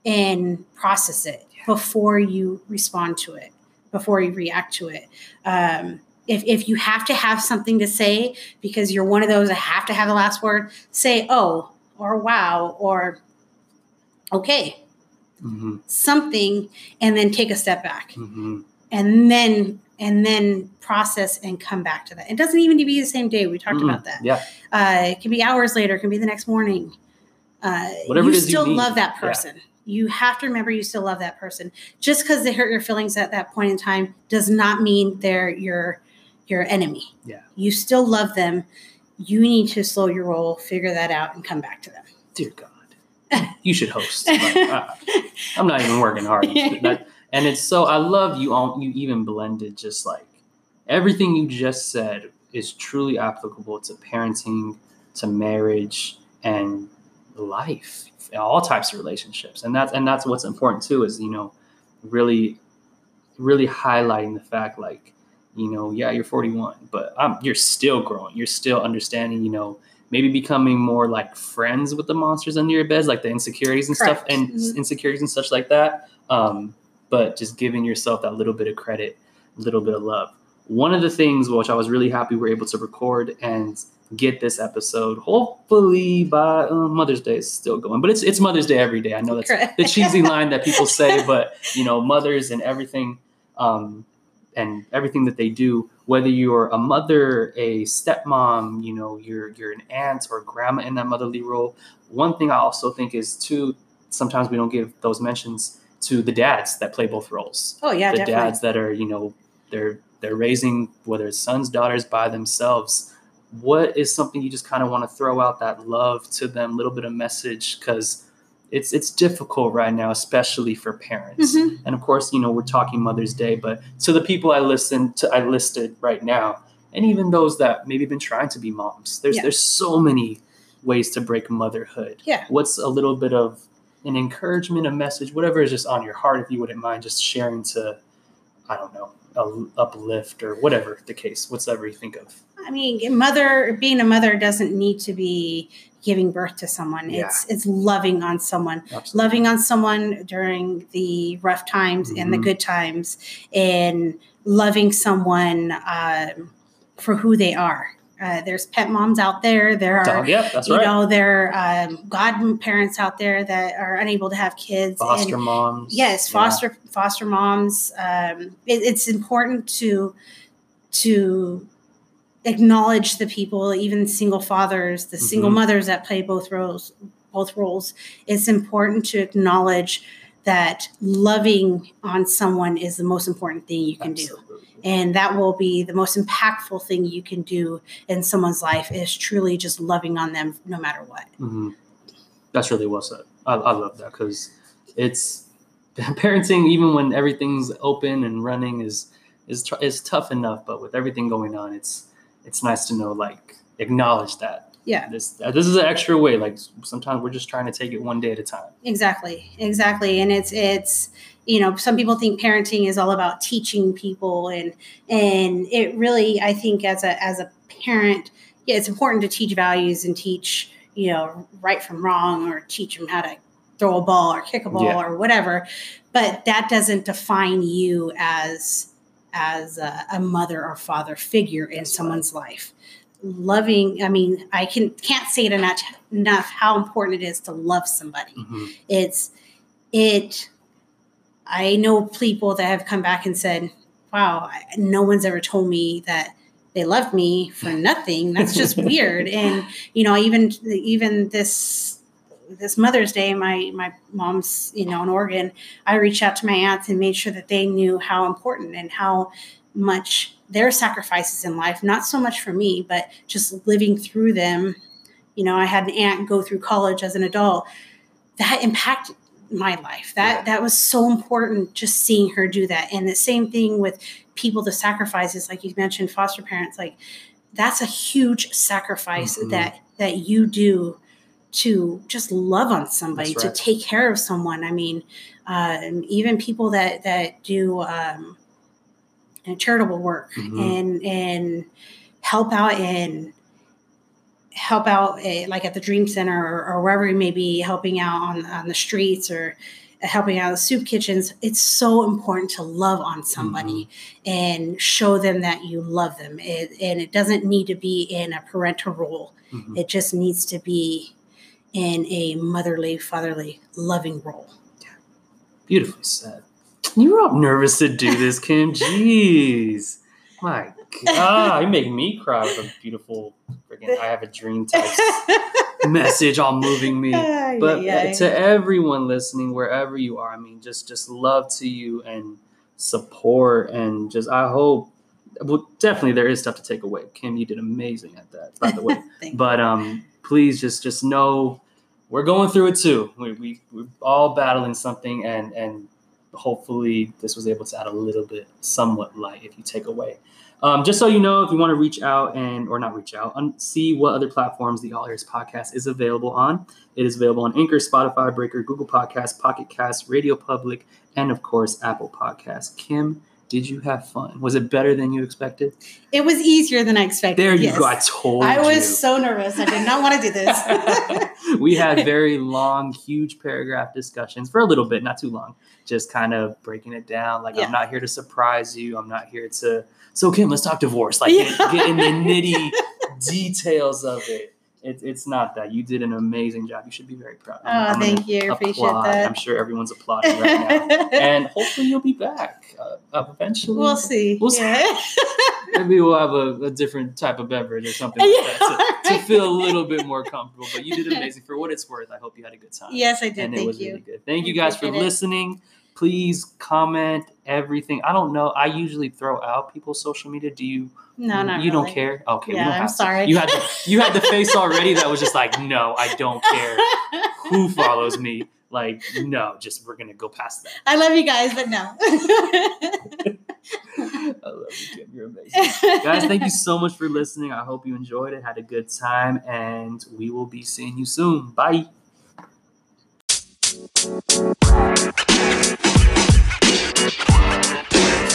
and process it before you respond to it, before you react to it. Um, if, if you have to have something to say because you're one of those that have to have the last word, say oh or wow or okay, Mhm. something, and then take a step back Mhm. And then and then process and come back to that. It doesn't even need to be the same day. We talked Mm-mm. about that. Yeah. Uh, it can be hours later. It can be the next morning. Uh, Whatever you you still need. love that Yeah. person. You have to remember you still love that person. Just because they hurt your feelings at that point in time does not mean they're your your enemy. Yeah. You still love them. You need to slow your roll, figure that out, and come back to them. Dear God, you should host. Like, *laughs* uh, I'm not even working hard. *laughs* That- and it's so I love you. All you even blended just like everything you just said is truly applicable to parenting, to marriage, and life, all types of relationships. And that's and that's what's important too. Is you know really, really highlighting the fact like you know yeah you're 41, but um, you're still growing. You're still understanding. You know maybe becoming more like friends with the monsters under your beds, like the insecurities and stuff, Correct. and Mhm. insecurities and such like that. Um, but just giving yourself that little bit of credit, little bit of love. One of the things which I was really happy we are able to record and get this episode, hopefully by uh, Mother's Day is still going, but it's it's Mother's Day every day. I know that's Correct. the cheesy line that people *laughs* say, but you know, mothers and everything, um, and everything that they do, whether you're a mother, a stepmom, you know, you're you're an aunt or grandma in that motherly role. One thing I also think is too, sometimes we don't give those mentions to the dads that play both roles. Oh yeah, the definitely. dads that are, you know, they're they're raising whether it's sons, daughters by themselves. What is something you just kind of want to throw out that love to them, little bit of message because it's it's difficult right now, especially for parents. Mhm. And of course, you know, we're talking Mother's Day, but to the people I listen to, I listed right now, and even those that maybe been trying to be moms, there's Yeah. there's so many ways to break motherhood. Yeah. What's a little bit of an encouragement, a message, whatever is just on your heart, if you wouldn't mind just sharing to, I don't know, a, uplift or whatever the case, whatever you think of. I mean, mother being a mother doesn't need to be giving birth to someone. Yeah. It's it's loving on someone, Absolutely. loving on someone during the rough times and the Mhm. good times, and loving someone um, for who they are. Uh, there's pet moms out there. There are yep, that's you right. know there are um, godparents out there that are unable to have kids. foster and, moms. Yes, Yeah. foster foster moms. Um, it, it's important to to acknowledge the people, even single fathers, the single Mhm. mothers that play both roles. Both roles. It's important to acknowledge that loving on someone is the most important thing you can do, Absolutely. And that will be the most impactful thing you can do in someone's life. Is truly just loving on them, no matter what. hmm That's really well said. I, I love that because it's *laughs* parenting. Even when everything's open and running, is is tr- is tough enough. But with everything going on, it's it's nice to know like acknowledge that. Yeah. This uh, this is an extra way. Like sometimes we're just trying to take it one day at a time. exactly exactly and it's it's you know some people think parenting is all about teaching people and and it really i think as a as a parent yeah it's important to teach values and teach you know right from wrong or teach them how to throw a ball or kick a ball Yeah. or whatever but that doesn't define you as as a, a mother or father figure in That's right. someone's life loving i mean i can can't say it enough enough how important it is to love somebody Mhm. it's it i know people that have come back and said wow no one's ever told me that they loved me for nothing. That's just *laughs* weird. And you know even even this this mother's day my my mom's you know in oregon i reached out to my aunts and made sure that they knew how important and how much their sacrifices in life not so much for me but just living through them. You know i had an aunt go through college as an adult. That impacted my life. That that was so important just seeing her do that. And the same thing with people the sacrifices like you mentioned foster parents like that's a huge sacrifice Mhm. that that you do to just love on somebody That's to take care of someone i mean um, even people that that do um, charitable work Mhm. and and help out and help out eh, like at the dream center or, or wherever you may be helping out on on the streets or helping out the soup kitchens it's so important to love on somebody and show them that you love them it, and it doesn't need to be in a parental role Mhm. it just needs to be in a motherly fatherly loving role yeah. Beautifully said. You were all nervous to do this, Kim. Jeez. My God. You make me cry with a beautiful freaking I have a dream type *laughs* message all moving me. But uh, to everyone listening, wherever you are, I mean, just just love to you and support and just I hope well definitely there is stuff to take away. Kim, you did amazing at that, by the way. *laughs* But um please just just know we're going through it too. We, we we're all battling something and and hopefully this was able to add a little bit somewhat light if you take away. Um, just so you know, if you want to reach out and or not reach out, and see what other platforms the All Ears podcast is available on. It is available on Anchor, Spotify, Breaker, Google Podcasts, Pocket Cast, Radio Public, and of course Apple Podcasts. Kim, did you have fun? Was it better than you expected? it was easier than i expected There you yes. go. I told I you. was so nervous. I did not want to do this. *laughs* we had *laughs* very long, huge paragraph discussions for a little bit, not too long, just kind of breaking it down. Like, Yeah. I'm not here to surprise you. I'm not here to. So, Kim, let's talk divorce. Like, get, get in the nitty *laughs* details of it. It. It's not that. You did an amazing job. You should be very proud. oh, I'm thank you. Appreciate applaud. that. I'm sure everyone's applauding right now. *laughs* and hopefully, you'll be back uh, eventually. we'll see. We'll see. Yeah. *laughs* Maybe we'll have a, a different type of beverage or something like that to, *laughs* to feel a little bit more comfortable. But you did amazing. For what it's worth, I hope you had a good time. yes, I did. and it Thank was you. really good. Thank you guys for appreciate it. listening. Please comment everything. I don't know. I usually throw out people's social media. Do you? No, not You don't care? Okay. Yeah, I'm have to. sorry. You had the you had the face *laughs* already that was just like, no, I don't care who follows me. Like, no, just we're gonna go past that. I love you guys, but no. *laughs* I love you, Kim. You're amazing. Guys, thank you so much for listening. I hope you enjoyed it, had a good time, and we will be seeing you soon. Bye. You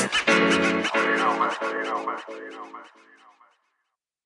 know, man. You know, man. You know, man.